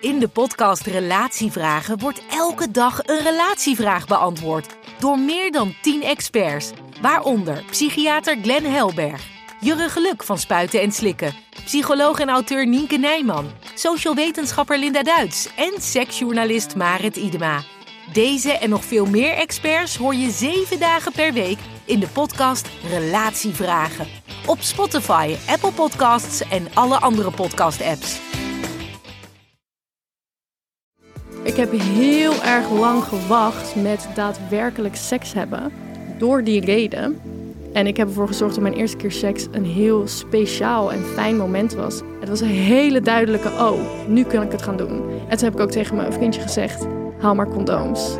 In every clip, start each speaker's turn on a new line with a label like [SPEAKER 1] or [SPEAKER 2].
[SPEAKER 1] In de podcast Relatievragen wordt elke dag een relatievraag beantwoord door meer dan 10 experts, waaronder psychiater Glenn Helberg, Jurre Geluk van Spuiten en Slikken, psycholoog en auteur Nienke Nijman, social wetenschapper Linda Duits en seksjournalist Marit Idema. Deze en nog veel meer experts hoor je 7 dagen per week in de podcast Relatievragen op Spotify, Apple Podcasts en alle andere podcast-apps.
[SPEAKER 2] Ik heb heel erg lang gewacht met daadwerkelijk seks hebben. Door die reden. En ik heb ervoor gezorgd dat mijn eerste keer seks een heel speciaal en fijn moment was. Het was een hele duidelijke, oh, nu kan ik het gaan doen. En toen heb ik ook tegen mijn vriendje gezegd, haal maar condooms.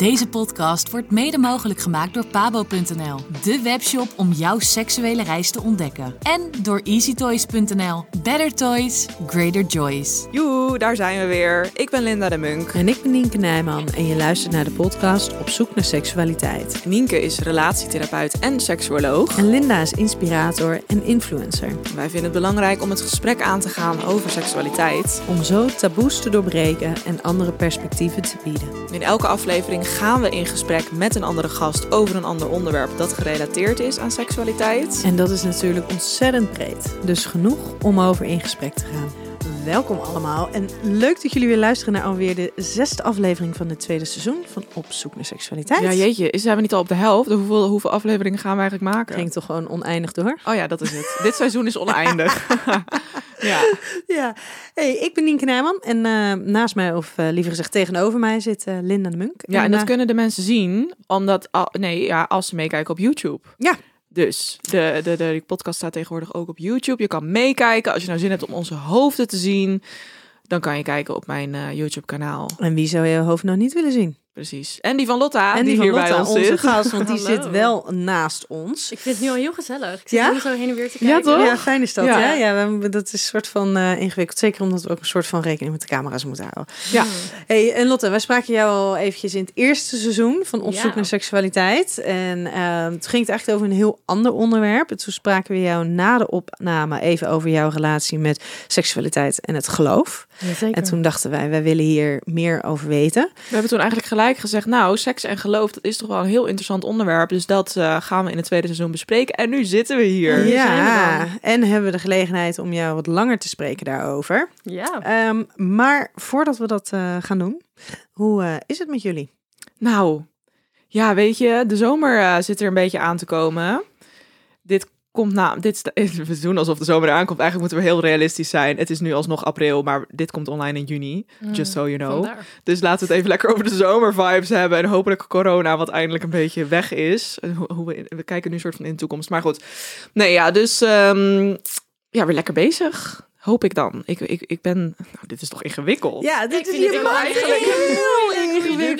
[SPEAKER 3] Deze podcast wordt mede mogelijk gemaakt door pabo.nl, de webshop om jouw seksuele reis te ontdekken. En door easytoys.nl. Better toys, greater joys.
[SPEAKER 4] Joe, daar zijn we weer. Ik ben Linda de Munk.
[SPEAKER 5] En ik ben Nienke Nijman en je luistert naar de podcast Op zoek naar seksualiteit.
[SPEAKER 4] Nienke is relatietherapeut en seksuoloog.
[SPEAKER 5] En Linda is inspirator en influencer.
[SPEAKER 4] Wij vinden het belangrijk om het gesprek aan te gaan over seksualiteit.
[SPEAKER 5] Om zo taboes te doorbreken en andere perspectieven te bieden.
[SPEAKER 4] In elke aflevering gaan we in gesprek met een andere gast over een ander onderwerp dat gerelateerd is aan seksualiteit.
[SPEAKER 5] En dat is natuurlijk ontzettend breed. Dus genoeg om over in gesprek te gaan. Welkom allemaal en leuk dat jullie weer luisteren naar alweer de zesde aflevering van het tweede seizoen van Op zoek naar seksualiteit.
[SPEAKER 4] Ja, jeetje, zijn we niet al op de helft? Hoeveel, hoeveel afleveringen gaan we eigenlijk maken?
[SPEAKER 5] Ging toch gewoon oneindig door?
[SPEAKER 4] Oh ja, dat is het. Dit seizoen is oneindig. ja.
[SPEAKER 5] ja. Hey, ik ben Nienke Nijman en uh, naast mij, of uh, liever gezegd tegenover mij, zit uh, Linda de Munk.
[SPEAKER 4] Ja, en, en dat kunnen de mensen zien, omdat, nee, ja, als ze meekijken op YouTube.
[SPEAKER 5] Ja.
[SPEAKER 4] Dus de, de, de podcast staat tegenwoordig ook op YouTube. Je kan meekijken. Als je nou zin hebt om onze hoofden te zien, dan kan je kijken op mijn YouTube-kanaal.
[SPEAKER 5] En wie zou je hoofd nou niet willen zien?
[SPEAKER 4] Precies. En die van Lotta,
[SPEAKER 5] en die,
[SPEAKER 4] die
[SPEAKER 5] hier
[SPEAKER 4] bij ons
[SPEAKER 5] onze
[SPEAKER 4] zit.
[SPEAKER 5] gast, want die zit wel naast ons.
[SPEAKER 2] Ik vind het nu al heel gezellig. Ik zit
[SPEAKER 5] Ja?
[SPEAKER 2] zo heen en weer te kijken.
[SPEAKER 4] Ja, toch?
[SPEAKER 5] Ja, fijn is dat.
[SPEAKER 4] Ja.
[SPEAKER 5] Ja, ja, we hebben- dat is een soort van eh, ingewikkeld. Zeker omdat we ook een soort van rekening met de camera's moeten houden.
[SPEAKER 4] Ja.
[SPEAKER 5] Hey, en Lotte, wij spraken jou al eventjes in het eerste seizoen van Op zoek
[SPEAKER 2] Ja.
[SPEAKER 5] naar seksualiteit. En ehm toen ging het eigenlijk over een heel ander onderwerp. En toen spraken we jou na de opname even over jouw relatie met seksualiteit en het geloof.
[SPEAKER 2] Jazeker.
[SPEAKER 5] En toen dachten wij, wij willen hier meer over weten.
[SPEAKER 4] We hebben toen eigenlijk gelijk gezegd, nou, seks en geloof, dat is toch wel een heel interessant onderwerp. Dus dat eh, gaan we in het tweede seizoen bespreken. En nu zitten we hier.
[SPEAKER 5] ja,
[SPEAKER 2] we
[SPEAKER 5] en hebben we de gelegenheid om jou wat langer te spreken daarover.
[SPEAKER 2] Ja.
[SPEAKER 5] Ehm, maar voordat we dat eh, gaan doen, hoe eh, is het met jullie?
[SPEAKER 4] Nou, ja, weet je, de zomer zit er een beetje aan te komen. Komt na, dit sta- we doen alsof de zomer eraan komt. Eigenlijk moeten we heel realistisch zijn. Het is nu alsnog april, maar dit komt online in juni. Just so you know.
[SPEAKER 2] Vandaar.
[SPEAKER 4] Dus laten we het even lekker over de zomervibes hebben. En hopelijk corona, wat eindelijk een beetje weg is. Hoe, hoe we, we kijken nu soort van in de toekomst. Maar goed. Nee, ja, dus ehm, ja, weer lekker bezig. Hoop ik dan. Ik, ik, ik ben... Nou, dit is toch ingewikkeld?
[SPEAKER 5] Ja,
[SPEAKER 2] dit is helemaal
[SPEAKER 4] eigenlijk
[SPEAKER 5] heel ingewikkeld.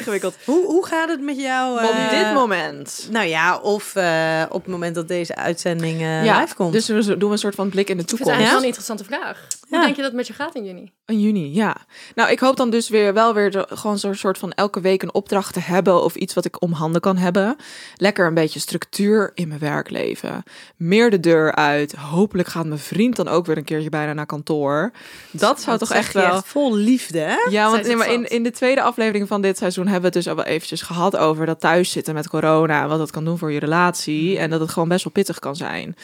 [SPEAKER 4] Is ingewikkeld.
[SPEAKER 5] Hoe, hoe gaat het met jou?
[SPEAKER 4] Op
[SPEAKER 5] eh,
[SPEAKER 4] dit moment.
[SPEAKER 5] Nou ja, of eh, op het moment dat deze uitzending eh,
[SPEAKER 4] ja,
[SPEAKER 5] live komt.
[SPEAKER 4] dus we doen een soort van blik in de toekomst.
[SPEAKER 2] eigenlijk wel een interessante vraag. Hoe
[SPEAKER 5] Ja.
[SPEAKER 2] denk je dat met je gaat in juni?
[SPEAKER 4] In juni, ja. Nou, ik hoop dan dus weer wel weer de- gewoon zo'n soort van elke week een opdracht te hebben of iets wat ik om handen kan hebben. Lekker een beetje structuur in mijn werkleven. Meer de deur uit. Hopelijk gaat mijn vriend dan ook weer een keertje bijna naar kantoor. Dat zou toch echt wel.
[SPEAKER 5] vol liefde, hè?
[SPEAKER 4] Ja, want in,
[SPEAKER 2] zat.
[SPEAKER 4] in de tweede aflevering van dit seizoen hebben we het dus al wel eventjes gehad over dat thuiszitten met corona. en Wat dat kan doen voor je relatie. En dat het gewoon best wel pittig kan zijn.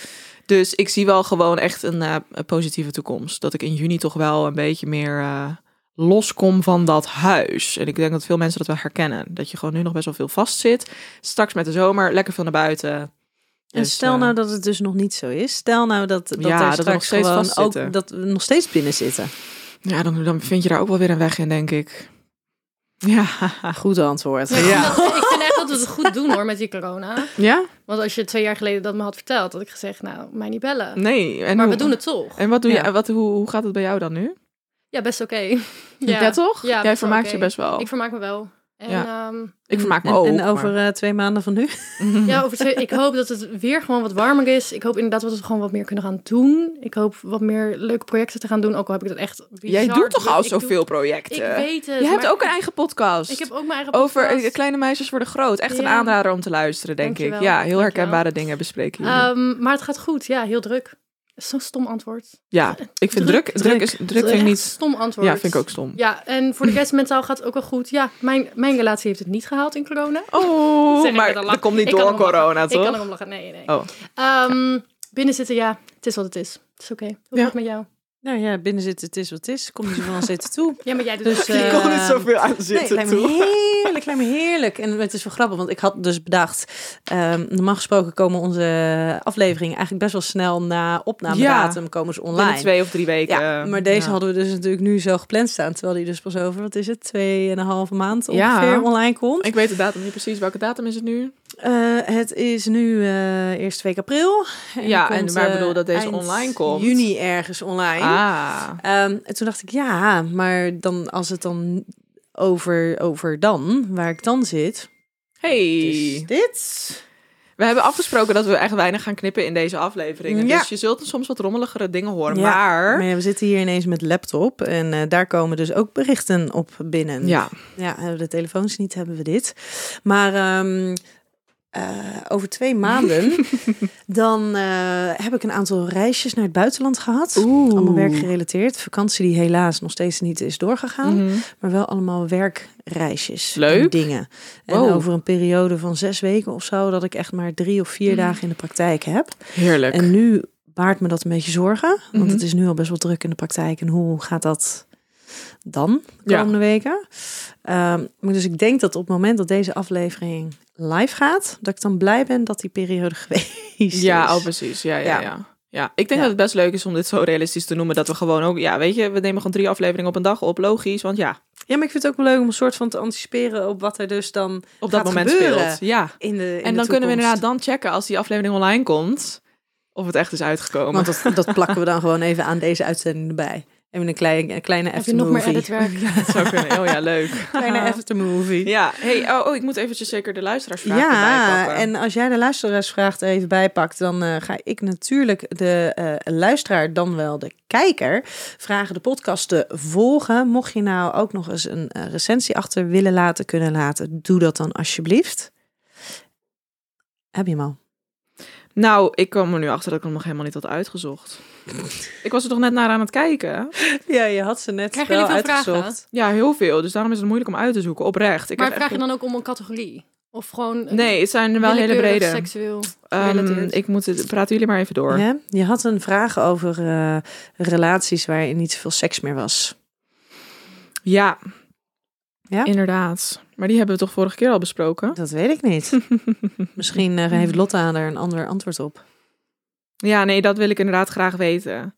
[SPEAKER 4] Dus ik zie wel gewoon echt een, eh, een positieve toekomst. Dat ik in juni toch wel een beetje meer eh, loskom van dat huis. En ik denk dat veel mensen dat wel herkennen. Dat je gewoon nu nog best wel veel vastzit. Straks met de zomer lekker veel naar buiten.
[SPEAKER 5] En
[SPEAKER 4] Dus,
[SPEAKER 5] stel
[SPEAKER 4] eh,
[SPEAKER 5] nou dat het dus nog niet zo is. Stel nou dat, dat
[SPEAKER 4] Ja,
[SPEAKER 5] er
[SPEAKER 4] dat we
[SPEAKER 5] straks
[SPEAKER 4] nog steeds vastzitten.
[SPEAKER 5] ook dat we nog steeds binnen zitten.
[SPEAKER 4] Ja, dan, dan vind je daar ook wel weer een weg in, denk ik. Ja.
[SPEAKER 5] Goed antwoord.
[SPEAKER 2] Vind dat- het goed doen hoor met die corona.
[SPEAKER 4] Ja?
[SPEAKER 2] Want als je twee jaar geleden dat me had verteld, had ik gezegd, nou, mij niet bellen.
[SPEAKER 4] Nee. En
[SPEAKER 2] maar
[SPEAKER 4] hoe-
[SPEAKER 2] we doen het toch.
[SPEAKER 4] En wat doe je?
[SPEAKER 5] Ja.
[SPEAKER 4] Wat, hoe, hoe gaat het bij jou dan nu?
[SPEAKER 2] Ja, best oké.
[SPEAKER 4] Ja, toch?
[SPEAKER 2] Ja,
[SPEAKER 4] Jij vermaakt je best wel.
[SPEAKER 2] Ik vermaak me wel. En,
[SPEAKER 4] Ja.
[SPEAKER 2] ehm,
[SPEAKER 4] Ik vermaak me
[SPEAKER 5] en,
[SPEAKER 4] ook.
[SPEAKER 5] En over eh, twee maanden van nu?
[SPEAKER 2] ja, over twee, ik hoop dat het weer gewoon wat warmer is. Ik hoop inderdaad dat we gewoon wat meer kunnen gaan doen. Ik hoop wat meer leuke projecten te gaan doen. Ook al heb ik dat echt
[SPEAKER 4] Jij
[SPEAKER 2] bizar
[SPEAKER 4] doet toch
[SPEAKER 2] druk.
[SPEAKER 4] al zoveel projecten?
[SPEAKER 2] Ik weet het.
[SPEAKER 4] Je hebt ook een eigen podcast.
[SPEAKER 2] Ik heb ook mijn eigen
[SPEAKER 4] Over
[SPEAKER 2] podcast.
[SPEAKER 4] eh, Kleine Meisjes Worden Groot. Echt een aanrader om te luisteren, denk
[SPEAKER 2] Dankjewel.
[SPEAKER 4] ik. Ja, heel
[SPEAKER 2] Dankjewel.
[SPEAKER 4] herkenbare dingen bespreken jullie.
[SPEAKER 2] Ehm, maar het gaat goed. Ja, heel druk. Zo'n stom antwoord.
[SPEAKER 4] ja, ik vind druk,
[SPEAKER 2] druk,
[SPEAKER 4] druk, is, druk vind ik niet...
[SPEAKER 2] Stom antwoord.
[SPEAKER 4] Ja, vind ik ook stom.
[SPEAKER 2] Ja, en voor de rest mentaal gaat het ook wel goed. Ja, mijn, mijn relatie heeft het niet gehaald in corona.
[SPEAKER 4] Oh, maar dat komt niet
[SPEAKER 2] Ik
[SPEAKER 4] door corona,
[SPEAKER 2] Ik kan
[SPEAKER 4] toch?
[SPEAKER 2] erom lachen. Nee, nee.
[SPEAKER 4] Oh.
[SPEAKER 2] Ehm, binnen zitten, ja. Het is wat het is. Het is oké. Hoe
[SPEAKER 4] Ja.
[SPEAKER 2] gaat het met jou?
[SPEAKER 5] Nou ja, binnen zitten, het is wat het is. Kom niet zoveel aan zitten toe.
[SPEAKER 2] Ja, maar jij doet
[SPEAKER 5] Dus,
[SPEAKER 2] het
[SPEAKER 5] eh,
[SPEAKER 4] kon niet zoveel aan zitten toe.
[SPEAKER 5] heerlijk, lijkt me heerlijk. En het is wel grappig, want ik had dus bedacht... ehm, normaal gesproken komen onze afleveringen eigenlijk best wel snel na opnamedatum komen ze
[SPEAKER 4] Binnen
[SPEAKER 5] online.
[SPEAKER 4] twee of drie weken.
[SPEAKER 5] Ja, maar deze
[SPEAKER 4] Ja.
[SPEAKER 5] hadden we dus natuurlijk nu zo gepland staan. Terwijl die dus pas over, wat is het, tweeënhalve maand
[SPEAKER 4] Ja.
[SPEAKER 5] ongeveer online komt.
[SPEAKER 4] Ik weet de datum niet precies. Welke datum is het nu?
[SPEAKER 5] Eh, het is nu eh eerste week april.
[SPEAKER 4] Ja,
[SPEAKER 5] die
[SPEAKER 4] en maar ik
[SPEAKER 5] eh,
[SPEAKER 4] bedoel dat deze online komt.
[SPEAKER 5] juni ergens online.
[SPEAKER 4] Ah.
[SPEAKER 5] Ehm, en toen dacht ik, ja, maar dan als het dan over, over dan, waar ik dan zit,
[SPEAKER 4] Hey.
[SPEAKER 5] is dit.
[SPEAKER 4] We hebben afgesproken dat we echt weinig gaan knippen in deze afleveringen.
[SPEAKER 5] Ja.
[SPEAKER 4] Dus je zult soms wat rommeligere dingen horen.
[SPEAKER 5] Ja,
[SPEAKER 4] Maar...
[SPEAKER 5] Maar ja, we zitten hier ineens met laptop en daar komen dus ook berichten op binnen.
[SPEAKER 4] Ja,
[SPEAKER 5] Ja, hebben we de telefoons niet, hebben we dit. Maar ehm, eh, over twee maanden, dan eh, heb ik een aantal reisjes naar het buitenland gehad.
[SPEAKER 4] Oeh.
[SPEAKER 5] Allemaal werkgerelateerd. Vakantie die helaas nog steeds niet is doorgegaan.
[SPEAKER 4] Mhm.
[SPEAKER 5] Maar wel allemaal werkreisjes.
[SPEAKER 4] Leuk.
[SPEAKER 5] En dingen. En over een periode van zes weken of zo, dat ik echt maar drie of vier
[SPEAKER 4] Mm.
[SPEAKER 5] dagen in de praktijk heb.
[SPEAKER 4] Heerlijk.
[SPEAKER 5] En nu baart me dat een beetje zorgen. Want
[SPEAKER 4] Mhm.
[SPEAKER 5] het is nu al best wel druk in de praktijk. En hoe gaat dat dan de
[SPEAKER 4] Ja.
[SPEAKER 5] komende weken? Ehm, dus ik denk dat op het moment dat deze aflevering live gaat, dat ik dan blij ben dat die periode geweest
[SPEAKER 4] ja,
[SPEAKER 5] is.
[SPEAKER 4] oh, precies. Ja, ja,
[SPEAKER 5] Ja.
[SPEAKER 4] ja. ja. ik denk
[SPEAKER 5] Ja.
[SPEAKER 4] dat het best leuk is om dit zo realistisch te noemen. Dat we gewoon ook, ja, weet je, we nemen gewoon drie afleveringen op een dag op. Logisch, want ja,
[SPEAKER 5] Ja, maar ik vind het ook wel leuk om een soort van te anticiperen op wat er dus dan
[SPEAKER 4] op dat moment speelt. Ja.
[SPEAKER 5] in de in
[SPEAKER 4] En
[SPEAKER 5] de
[SPEAKER 4] dan kunnen we inderdaad dan checken als die aflevering online komt. Of het echt is uitgekomen.
[SPEAKER 5] Want dat, dat plakken we dan gewoon even aan deze uitzending erbij. Even een kleine, een kleine
[SPEAKER 2] Heb je nog meer?
[SPEAKER 4] Dat zou kunnen. Oh ja, leuk.
[SPEAKER 5] Kleine aftermovie.
[SPEAKER 4] Ja, hey, oh, oh, ik moet eventjes zeker de luisteraarsvraag
[SPEAKER 5] Ja,
[SPEAKER 4] pakken.
[SPEAKER 5] en als jij de luisteraarsvraag er even bijpakt, dan eh, ga ik natuurlijk de eh, luisteraar, dan wel de kijker, vragen de podcast te volgen. Mocht je nou ook nog eens een eh, recensie achter willen laten, kunnen laten, doe dat dan alsjeblieft. Heb je hem al?
[SPEAKER 4] Nou, ik kwam er nu achter dat ik hem nog helemaal niet had uitgezocht. Ik was er toch net naar aan het kijken.
[SPEAKER 5] Ja, je had ze net
[SPEAKER 2] Krijg je wel veel vragen? uitgezocht.
[SPEAKER 4] Ja, heel veel. Dus daarom is het moeilijk om uit te zoeken. Oprecht. Ik
[SPEAKER 2] maar
[SPEAKER 4] heb
[SPEAKER 2] vraag
[SPEAKER 4] echt-
[SPEAKER 2] je dan ook om een categorie? Of gewoon een
[SPEAKER 4] Nee, het zijn wel hele brede.
[SPEAKER 2] seksueel
[SPEAKER 4] Ehm, ik moet het, praten jullie maar even door.
[SPEAKER 5] Ja? Je had een vraag over eh, relaties waarin niet zoveel seks meer was.
[SPEAKER 4] Ja.
[SPEAKER 5] Ja?
[SPEAKER 4] Inderdaad. Maar die hebben we toch vorige keer al besproken?
[SPEAKER 5] Dat weet ik niet. Misschien eh, heeft Lotta er een ander antwoord op.
[SPEAKER 4] Ja, nee, dat wil ik inderdaad graag weten.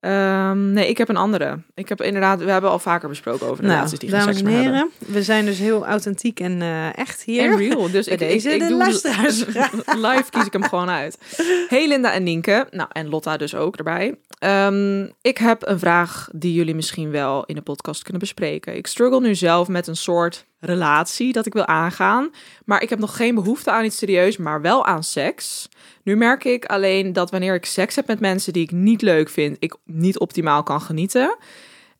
[SPEAKER 4] Ehm, nee, ik heb een andere. Ik heb inderdaad, we hebben al vaker besproken over relaties die geen
[SPEAKER 5] Nou, dames
[SPEAKER 4] seks
[SPEAKER 5] en
[SPEAKER 4] meer hebben.
[SPEAKER 5] heren, we zijn dus heel authentiek en eh, echt hier.
[SPEAKER 4] En real. Dus ik,
[SPEAKER 5] deze
[SPEAKER 4] ik, ik
[SPEAKER 5] de
[SPEAKER 4] doe live kies ik hem gewoon uit. Hey Linda en Nienke. Nou, en Lotta dus ook erbij. Ehm, ik heb een vraag die jullie misschien wel in de podcast kunnen bespreken. Ik struggle nu zelf met een soort relatie dat ik wil aangaan. Maar ik heb nog geen behoefte aan iets serieus, maar wel aan seks. Nu merk ik alleen dat wanneer ik seks heb met mensen die ik niet leuk vind, ik niet optimaal kan genieten.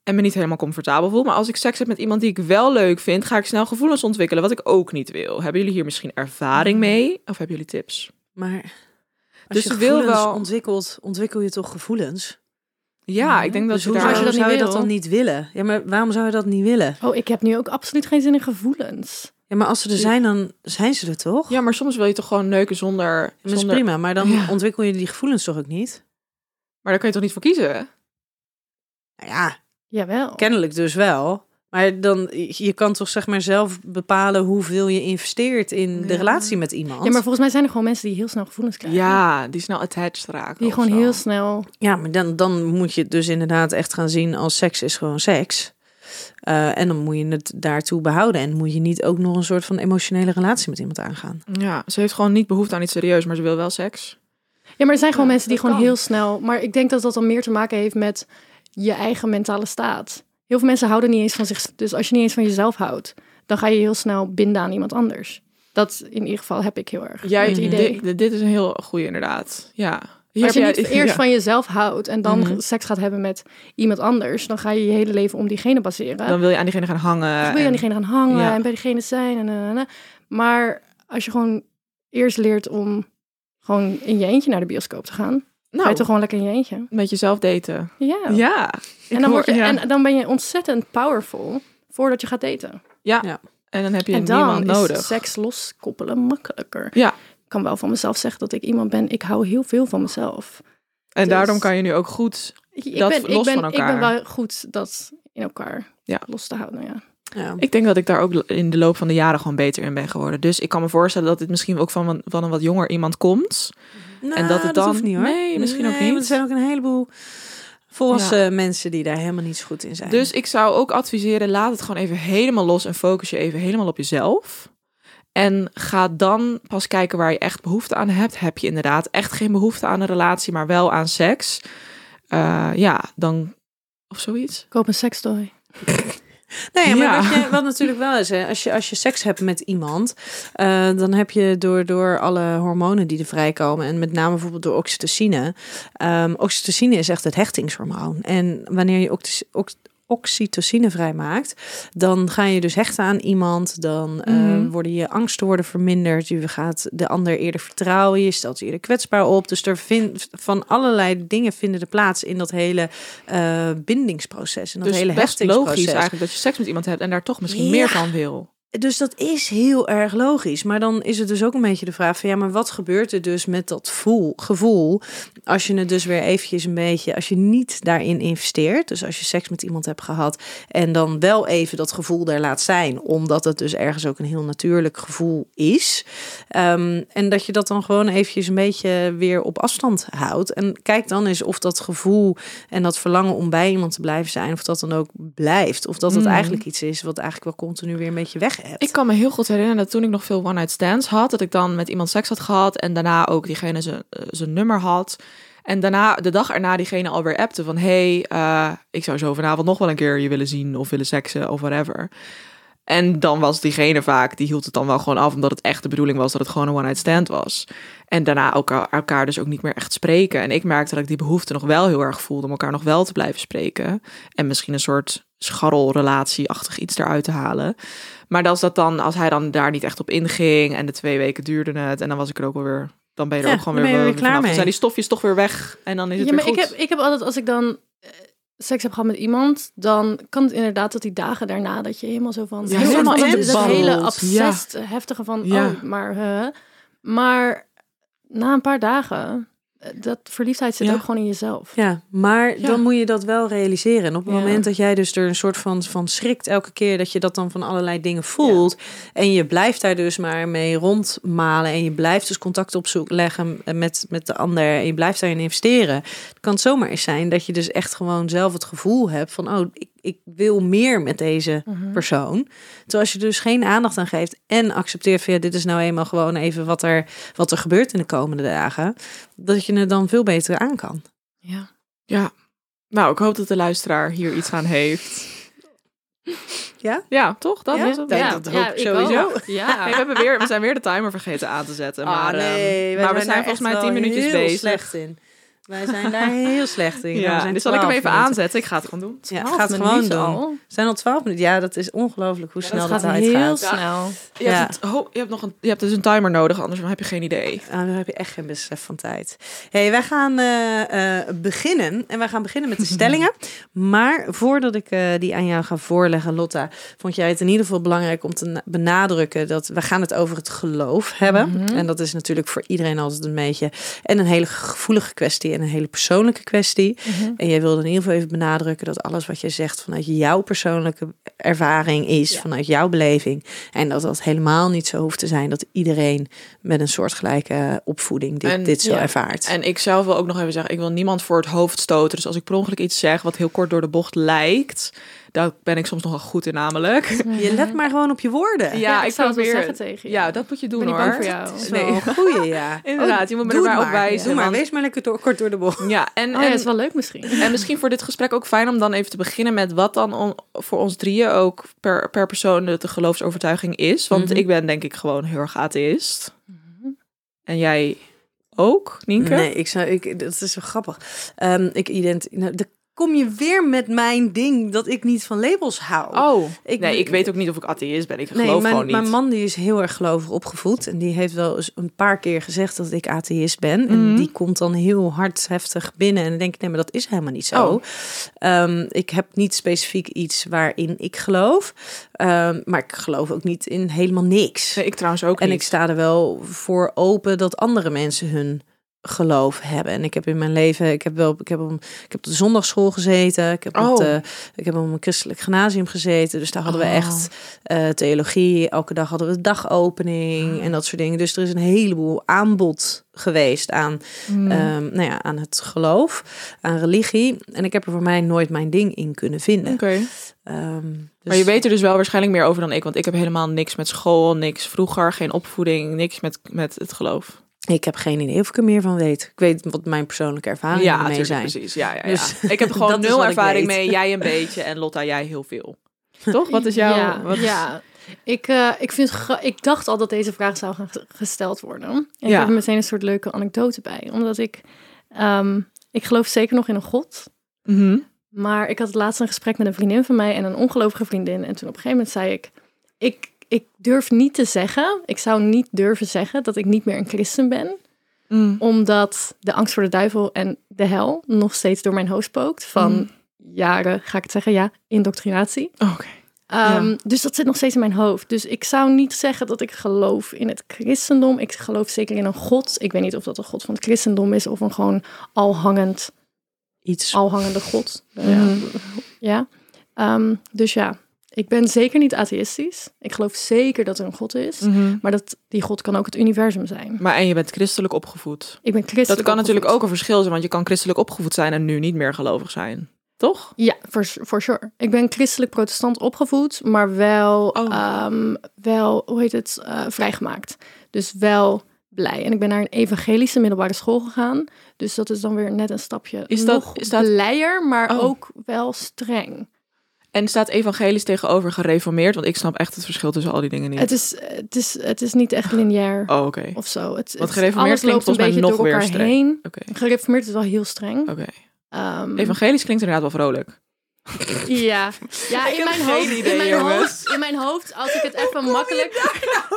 [SPEAKER 4] En me niet helemaal comfortabel voel. Maar als ik seks heb met iemand die ik wel leuk vind, ga ik snel gevoelens ontwikkelen, wat ik ook niet wil. Hebben jullie hier misschien ervaring mee? Of hebben jullie tips?
[SPEAKER 5] Maar als
[SPEAKER 4] Dus
[SPEAKER 5] je
[SPEAKER 4] wil wel-
[SPEAKER 5] ontwikkelt, ontwikkel je toch gevoelens?
[SPEAKER 4] Ja, ik denk dat
[SPEAKER 5] dus hoe
[SPEAKER 4] daar...
[SPEAKER 5] zou,
[SPEAKER 2] je dat
[SPEAKER 5] zou
[SPEAKER 2] niet
[SPEAKER 5] je dat dan niet willen? Ja, maar waarom zou je dat niet willen?
[SPEAKER 2] Oh, ik heb nu ook absoluut geen zin in gevoelens.
[SPEAKER 5] Ja, maar als ze er zijn, dan zijn ze er toch?
[SPEAKER 4] Ja, maar soms wil je toch gewoon neuken zonder...
[SPEAKER 5] dat is
[SPEAKER 4] zonder...
[SPEAKER 5] prima. Maar dan
[SPEAKER 4] Ja.
[SPEAKER 5] ontwikkel je die gevoelens toch ook niet?
[SPEAKER 4] Maar daar kun je toch niet voor kiezen?
[SPEAKER 5] Nou ja,
[SPEAKER 2] Jawel.
[SPEAKER 5] kennelijk dus wel. Maar dan, je kan toch zeg maar zelf bepalen hoeveel je investeert in de relatie met iemand.
[SPEAKER 2] Ja, maar volgens mij zijn er gewoon mensen die heel snel gevoelens krijgen.
[SPEAKER 4] Ja, die snel attached raken.
[SPEAKER 2] Die gewoon
[SPEAKER 4] zo.
[SPEAKER 2] heel snel...
[SPEAKER 5] Ja, maar dan, dan moet je het dus inderdaad echt gaan zien als seks is gewoon seks. Eh, en dan moet je het daartoe behouden. En moet je niet ook nog een soort van emotionele relatie met iemand aangaan.
[SPEAKER 4] Ja, ze heeft gewoon niet behoefte aan iets serieus, maar ze wil wel seks.
[SPEAKER 2] Ja, maar er zijn gewoon
[SPEAKER 4] Ja,
[SPEAKER 2] mensen die gewoon
[SPEAKER 4] kan.
[SPEAKER 2] heel snel... Maar ik denk dat dat dan meer te maken heeft met je eigen mentale staat. Heel veel mensen houden niet eens van zich. Dus als je niet eens van jezelf houdt, dan ga je heel snel binden aan iemand anders. Dat in ieder geval heb ik heel erg.
[SPEAKER 4] Jij,
[SPEAKER 2] het idee.
[SPEAKER 4] dit, dit is een heel goede inderdaad. Ja. Hier
[SPEAKER 2] Als je niet
[SPEAKER 4] jij-
[SPEAKER 2] eerst
[SPEAKER 4] ja.
[SPEAKER 2] van jezelf houdt en dan
[SPEAKER 4] Mhm.
[SPEAKER 2] seks gaat hebben met iemand anders, dan ga je je hele leven om diegene baseren.
[SPEAKER 4] Dan wil je aan diegene gaan hangen.
[SPEAKER 2] Dan wil je aan
[SPEAKER 4] en-
[SPEAKER 2] diegene gaan hangen
[SPEAKER 4] Ja.
[SPEAKER 2] en bij diegene zijn. En, en. Maar als je gewoon eerst leert om gewoon in je eentje naar de bioscoop te gaan,
[SPEAKER 4] Nou,
[SPEAKER 2] je toch gewoon lekker in je eentje.
[SPEAKER 4] met jezelf daten.
[SPEAKER 2] Ja.
[SPEAKER 4] Ja.
[SPEAKER 2] En, dan
[SPEAKER 4] hoor-
[SPEAKER 2] word je,
[SPEAKER 4] ja.
[SPEAKER 2] en dan ben je ontzettend powerful voordat je gaat daten.
[SPEAKER 4] ja.
[SPEAKER 5] Ja.
[SPEAKER 4] En dan heb je
[SPEAKER 2] en dan
[SPEAKER 4] niemand
[SPEAKER 2] is
[SPEAKER 4] nodig.
[SPEAKER 2] seks loskoppelen makkelijker.
[SPEAKER 4] Ja.
[SPEAKER 2] Ik kan wel van mezelf zeggen dat ik iemand ben, ik hou heel veel van mezelf.
[SPEAKER 4] En
[SPEAKER 2] dus-
[SPEAKER 4] daarom kan je nu ook goed.
[SPEAKER 2] Ik
[SPEAKER 4] Dat
[SPEAKER 2] ben,
[SPEAKER 4] los
[SPEAKER 2] ik ben,
[SPEAKER 4] van
[SPEAKER 2] Ik ben
[SPEAKER 4] elkaar.
[SPEAKER 2] wel goed dat in elkaar
[SPEAKER 4] Ja.
[SPEAKER 2] los te houden, ja.
[SPEAKER 5] Ja.
[SPEAKER 4] Ik denk dat ik daar ook in de loop van de jaren gewoon beter in ben geworden. Dus ik kan me voorstellen dat dit misschien ook van, van een wat jonger iemand komt.
[SPEAKER 5] Nou,
[SPEAKER 4] En dat het dan-
[SPEAKER 5] hoeft niet hoor.
[SPEAKER 4] Nee, misschien ook niet.
[SPEAKER 5] want Er zijn ook een heleboel volwassen mensen die daar helemaal niet zo goed in zijn.
[SPEAKER 4] Dus ik zou ook adviseren, laat het gewoon even helemaal los en focus je even helemaal op jezelf. En ga dan pas kijken waar je echt behoefte aan hebt. Heb je inderdaad echt geen behoefte aan een relatie, maar wel aan seks? Eh, ja, dan. Of zoiets.
[SPEAKER 2] Koop een sekstoy.
[SPEAKER 5] Nee, maar
[SPEAKER 4] Ja.
[SPEAKER 5] wat, je, wat natuurlijk wel is, hè, als, je, als je seks hebt met iemand, eh, dan heb je door, door alle hormonen die er vrijkomen, en met name bijvoorbeeld door oxytocine. Ehm, oxytocine is echt het hechtingshormoon. En wanneer je oxytocine vrijmaakt, dan ga je dus hechten aan iemand, dan eh,
[SPEAKER 4] Mhm.
[SPEAKER 5] worden je angsten worden verminderd, je gaat de ander eerder vertrouwen, je stelt je eerder kwetsbaar op. Dus er vind, van allerlei dingen vinden er plaats in dat hele eh, bindingsproces, in dat
[SPEAKER 4] dus
[SPEAKER 5] hele
[SPEAKER 4] best
[SPEAKER 5] hechtingsproces.
[SPEAKER 4] logisch eigenlijk dat je seks met iemand hebt en daar toch misschien
[SPEAKER 5] Ja.
[SPEAKER 4] meer van wil.
[SPEAKER 5] Dus dat is heel erg logisch. Maar dan is het dus ook een beetje de vraag van ja, maar wat gebeurt er dus met dat voel, gevoel als je het dus weer eventjes een beetje, als je niet daarin investeert, dus als je seks met iemand hebt gehad en dan wel even dat gevoel daar laat zijn, omdat het dus ergens ook een heel natuurlijk gevoel is. Ehm, en dat je dat dan gewoon eventjes een beetje weer op afstand houdt. En kijk dan eens of dat gevoel en dat verlangen om bij iemand te blijven zijn, of dat dan ook blijft. Of dat het
[SPEAKER 4] Mhm.
[SPEAKER 5] eigenlijk iets is wat eigenlijk wel continu weer een beetje weg
[SPEAKER 4] Ik kan me heel goed herinneren dat toen ik nog veel one-night stands had, dat ik dan met iemand seks had gehad en daarna ook diegene zijn, eh, zijn nummer had. En daarna, de dag erna, diegene alweer appte van... hey, eh, ik zou zo vanavond nog wel een keer je willen zien of willen seksen of whatever. En dan was diegene vaak, die hield het dan wel gewoon af... omdat het echt de bedoeling was dat het gewoon een one-night stand was. En daarna elkaar, elkaar dus ook niet meer echt spreken. En ik merkte dat ik die behoefte nog wel heel erg voelde... om elkaar nog wel te blijven spreken. En misschien een soort scharrelrelatieachtig iets eruit te halen. Maar als, dat dan, als hij dan daar niet echt op inging... en de twee weken duurden het... en dan was ik er ook wel weer... dan ben je er
[SPEAKER 5] Ja,
[SPEAKER 4] ook gewoon
[SPEAKER 5] dan
[SPEAKER 4] weer,
[SPEAKER 5] ben je
[SPEAKER 4] wel
[SPEAKER 5] weer klaar
[SPEAKER 4] vanaf. Dan
[SPEAKER 5] mee.
[SPEAKER 4] zijn die stofjes toch weer weg en dan is het
[SPEAKER 2] Ja,
[SPEAKER 4] weer
[SPEAKER 2] maar ik
[SPEAKER 4] goed.
[SPEAKER 2] heb, ik heb altijd, als ik dan eh, seks heb gehad met iemand, dan kan het inderdaad dat die dagen daarna dat je helemaal zo van
[SPEAKER 4] Ja, helemaal in
[SPEAKER 2] dat,
[SPEAKER 4] de
[SPEAKER 2] dat hele
[SPEAKER 4] Ja.
[SPEAKER 2] obsessed heftige van
[SPEAKER 4] Ja.
[SPEAKER 2] oh, maar hè. maar na een paar dagen eh, dat verliefdheid zit
[SPEAKER 4] Ja.
[SPEAKER 2] ook gewoon in jezelf.
[SPEAKER 5] Ja, maar
[SPEAKER 4] Ja.
[SPEAKER 5] dan moet je dat wel realiseren. En op het
[SPEAKER 4] Ja.
[SPEAKER 5] moment dat jij dus er een soort van, van schrikt elke keer dat je dat dan van allerlei dingen voelt. En je blijft daar dus maar mee rondmalen. En je blijft dus contact op zoek leggen met, met de ander. En je blijft daarin investeren. Het kan zomaar eens zijn dat je dus echt gewoon zelf het gevoel hebt van oh, ik, ik wil meer met deze
[SPEAKER 2] Mhm.
[SPEAKER 5] persoon. Terwijl als je dus geen aandacht aan geeft en accepteert van ja, dit is nou eenmaal gewoon even wat er, wat er gebeurt in de komende dagen. Dat je het dan veel beter aan kan.
[SPEAKER 2] Ja.
[SPEAKER 4] Ja. Nou, ik hoop dat de luisteraar hier iets aan heeft.
[SPEAKER 5] Ja?
[SPEAKER 4] Ja, toch? Dat
[SPEAKER 5] Ja?
[SPEAKER 4] was het.
[SPEAKER 5] Ja,
[SPEAKER 4] Ja.
[SPEAKER 5] dat hoop ik sowieso.
[SPEAKER 2] ook. Ja.
[SPEAKER 4] Hey, we, hebben weer, we zijn weer de timer vergeten aan te zetten.
[SPEAKER 5] Ah,
[SPEAKER 4] maar, ehm,
[SPEAKER 5] nee,
[SPEAKER 4] maar we zijn volgens mij tien minuutjes
[SPEAKER 5] heel
[SPEAKER 4] bezig.
[SPEAKER 5] slecht in. Wij zijn daar heel slecht in. we
[SPEAKER 4] Ja,
[SPEAKER 5] zijn
[SPEAKER 4] dus zal ik hem
[SPEAKER 5] 12
[SPEAKER 4] even
[SPEAKER 5] minuten.
[SPEAKER 4] aanzetten. Ik ga het gewoon doen.
[SPEAKER 5] Ja,
[SPEAKER 2] Twaalf
[SPEAKER 5] ga het gewoon doen.
[SPEAKER 2] al.
[SPEAKER 5] We zijn al 12 minuten. Ja, dat is ongelooflijk hoe
[SPEAKER 2] Ja,
[SPEAKER 5] snel
[SPEAKER 2] dat
[SPEAKER 5] dat
[SPEAKER 2] gaat heel
[SPEAKER 5] gaat.
[SPEAKER 2] snel.
[SPEAKER 4] Je,
[SPEAKER 5] Ja.
[SPEAKER 4] hebt het, oh, je, hebt nog een, je hebt dus een timer nodig, anders heb je geen idee.
[SPEAKER 5] Ah, dan heb je echt geen besef van tijd. hey, wij gaan eh, eh, beginnen. En wij gaan beginnen met de stellingen. Maar voordat ik eh, die aan jou ga voorleggen, Lotta, vond jij het in ieder geval belangrijk om te na- benadrukken dat we gaan het over het geloof hebben.
[SPEAKER 2] Mhm.
[SPEAKER 5] En dat is natuurlijk voor iedereen altijd een beetje en een hele gevoelige kwestie en een hele persoonlijke kwestie.
[SPEAKER 2] Mhm.
[SPEAKER 5] En jij wilde in ieder geval even benadrukken dat alles wat je zegt vanuit jouw persoonlijke ervaring is,
[SPEAKER 2] Ja.
[SPEAKER 5] vanuit jouw beleving. En dat dat helemaal niet zo hoeft te zijn dat iedereen met een soortgelijke opvoeding dit,
[SPEAKER 4] En-
[SPEAKER 5] dit zo
[SPEAKER 4] ja.
[SPEAKER 5] ervaart.
[SPEAKER 4] En ik zelf wil ook nog even zeggen, ik wil niemand voor het hoofd stoten. Dus als ik per ongeluk iets zeg wat heel kort door de bocht lijkt, Daar ben ik soms nogal goed in namelijk.
[SPEAKER 5] Je let maar gewoon op je woorden.
[SPEAKER 4] Ja,
[SPEAKER 2] ik
[SPEAKER 4] ik
[SPEAKER 2] zou
[SPEAKER 4] probeer-
[SPEAKER 2] zeggen tegen je.
[SPEAKER 4] Ja, dat moet je doen hoor.
[SPEAKER 2] bang voor jou.
[SPEAKER 5] Dat is
[SPEAKER 4] Nee.
[SPEAKER 5] een goeie, ja.
[SPEAKER 4] Inderdaad, je moet me
[SPEAKER 5] Doe
[SPEAKER 4] er maar
[SPEAKER 5] het
[SPEAKER 4] op wijzen.
[SPEAKER 5] Doe maar,
[SPEAKER 4] want-
[SPEAKER 5] wees maar lekker door, kort door de bocht.
[SPEAKER 4] Ja, en,
[SPEAKER 2] Oh ja, is wel leuk misschien.
[SPEAKER 4] en misschien voor dit gesprek ook fijn om dan even te beginnen met wat dan on- voor ons drieën ook per, per persoon de, de geloofsovertuiging is. Want
[SPEAKER 5] Mhm.
[SPEAKER 4] ik ben denk ik gewoon heel erg atheïst. En jij ook, Nienke?
[SPEAKER 5] Nee, ik zou, ik, dat is zo grappig. Ehm, ik ident, nou, dan kom je weer met mijn ding dat ik niet van labels hou.
[SPEAKER 4] Oh,
[SPEAKER 5] Ik-
[SPEAKER 4] nee, ik weet ook niet of ik atheïst ben. Ik
[SPEAKER 5] Nee,
[SPEAKER 4] geloof
[SPEAKER 5] mijn,
[SPEAKER 4] gewoon niet.
[SPEAKER 5] mijn man die is heel erg gelovig opgevoed. En die heeft wel eens een paar keer gezegd dat ik atheïst ben. En
[SPEAKER 4] Mhm.
[SPEAKER 5] die komt dan heel hard heftig binnen. En dan denk ik, nee, maar dat is helemaal niet zo.
[SPEAKER 4] Oh.
[SPEAKER 5] Ehm, ik heb niet specifiek iets waarin ik geloof. Ehm, maar ik geloof ook niet in helemaal niks.
[SPEAKER 4] Nee, ik trouwens ook
[SPEAKER 5] en
[SPEAKER 4] niet.
[SPEAKER 5] ik sta er wel voor open dat andere mensen hun geloof hebben. En ik heb in mijn leven, ik heb wel, ik heb op, ik heb op de zondagschool gezeten. Ik heb, op
[SPEAKER 4] Oh.
[SPEAKER 5] de, ik heb op een christelijk gymnasium gezeten. Dus daar hadden we
[SPEAKER 4] Oh.
[SPEAKER 5] echt eh, theologie. Elke dag hadden we dagopening
[SPEAKER 4] Ah.
[SPEAKER 5] en dat soort dingen. Dus er is een heleboel aanbod geweest aan,
[SPEAKER 4] Mm.
[SPEAKER 5] ehm, nou ja, aan het geloof, aan religie. En ik heb er voor mij nooit mijn ding in kunnen vinden.
[SPEAKER 4] Oké.
[SPEAKER 5] Ehm,
[SPEAKER 4] Maar
[SPEAKER 5] dus-
[SPEAKER 4] je weet er dus wel waarschijnlijk meer over dan ik. Want ik heb helemaal niks met school, niks vroeger, geen opvoeding, niks met, met het geloof.
[SPEAKER 5] Ik heb geen idee of ik er meer van weet. Ik weet wat mijn persoonlijke ervaringen
[SPEAKER 4] ja,
[SPEAKER 5] mee zijn.
[SPEAKER 4] precies. Ja, ja, ja.
[SPEAKER 5] Dus
[SPEAKER 4] ik heb gewoon nul ervaring mee. Jij een beetje en Lotta, jij heel veel. Toch? Wat is jouw...
[SPEAKER 2] Ja,
[SPEAKER 4] wat is-
[SPEAKER 2] ja. Ik, eh, ik, vind, ik dacht al dat deze vraag zou gaan ge- gesteld worden. En ik
[SPEAKER 4] Ja.
[SPEAKER 2] heb er meteen een soort leuke anekdote bij. Omdat ik... ehm, ik geloof zeker nog in een god.
[SPEAKER 4] Mhm.
[SPEAKER 2] Maar ik had laatst een gesprek met een vriendin van mij en een ongelovige vriendin. En toen op een gegeven moment zei ik, ik, ik durf niet te zeggen, ik zou niet durven zeggen dat ik niet meer een christen ben.
[SPEAKER 4] Mm.
[SPEAKER 2] Omdat de angst voor de duivel en de hel nog steeds door mijn hoofd spookt. Van
[SPEAKER 4] Mm.
[SPEAKER 2] jaren, ga ik het zeggen, ja, indoctrinatie.
[SPEAKER 4] Oké.
[SPEAKER 2] Ehm,
[SPEAKER 4] Ja.
[SPEAKER 2] Dus dat zit nog steeds in mijn hoofd. Dus ik zou niet zeggen dat ik geloof in het christendom. Ik geloof zeker in een god. Ik weet niet of dat een god van het christendom is of een gewoon alhangend
[SPEAKER 5] Iets.
[SPEAKER 2] alhangende god. Ja. ja. Ehm, dus ja, ik ben zeker niet atheïstisch. Ik geloof zeker dat er een god is.
[SPEAKER 4] Mhm.
[SPEAKER 2] Maar dat die god kan ook het universum zijn.
[SPEAKER 4] Maar en je bent christelijk opgevoed.
[SPEAKER 2] Ik ben christelijk
[SPEAKER 4] Dat kan natuurlijk ook een verschil zijn, want je kan christelijk opgevoed zijn en nu niet meer gelovig zijn. Toch?
[SPEAKER 2] Ja, voor for sure. Ik ben christelijk protestant opgevoed, maar wel,
[SPEAKER 4] Oh.
[SPEAKER 2] ehm, wel hoe heet het, eh, vrijgemaakt. Dus wel blij. En ik ben naar een evangelische middelbare school gegaan. Dus dat is dan weer net een stapje
[SPEAKER 4] Is dat-
[SPEAKER 2] nog
[SPEAKER 4] is dat-
[SPEAKER 2] blijer, maar
[SPEAKER 4] Oh.
[SPEAKER 2] ook wel streng.
[SPEAKER 4] En staat evangelisch tegenover gereformeerd? Want ik snap echt het verschil tussen al die dingen niet.
[SPEAKER 2] Het is, het, is, het is niet echt lineair
[SPEAKER 4] Oh, oké.
[SPEAKER 2] of zo. Het,
[SPEAKER 4] Want gereformeerd klinkt
[SPEAKER 2] loopt een
[SPEAKER 4] volgens mij
[SPEAKER 2] beetje
[SPEAKER 4] nog weer
[SPEAKER 2] elkaar
[SPEAKER 4] streng.
[SPEAKER 2] heen. Gereformeerd is wel heel streng.
[SPEAKER 4] Oké.
[SPEAKER 2] Ehm,
[SPEAKER 4] Evangelisch klinkt inderdaad wel vrolijk.
[SPEAKER 2] Ja, ja
[SPEAKER 4] Ik
[SPEAKER 2] in, mijn hoofd,
[SPEAKER 4] idee,
[SPEAKER 2] in, mijn hoofd, in mijn hoofd, als ik het even makkelijk...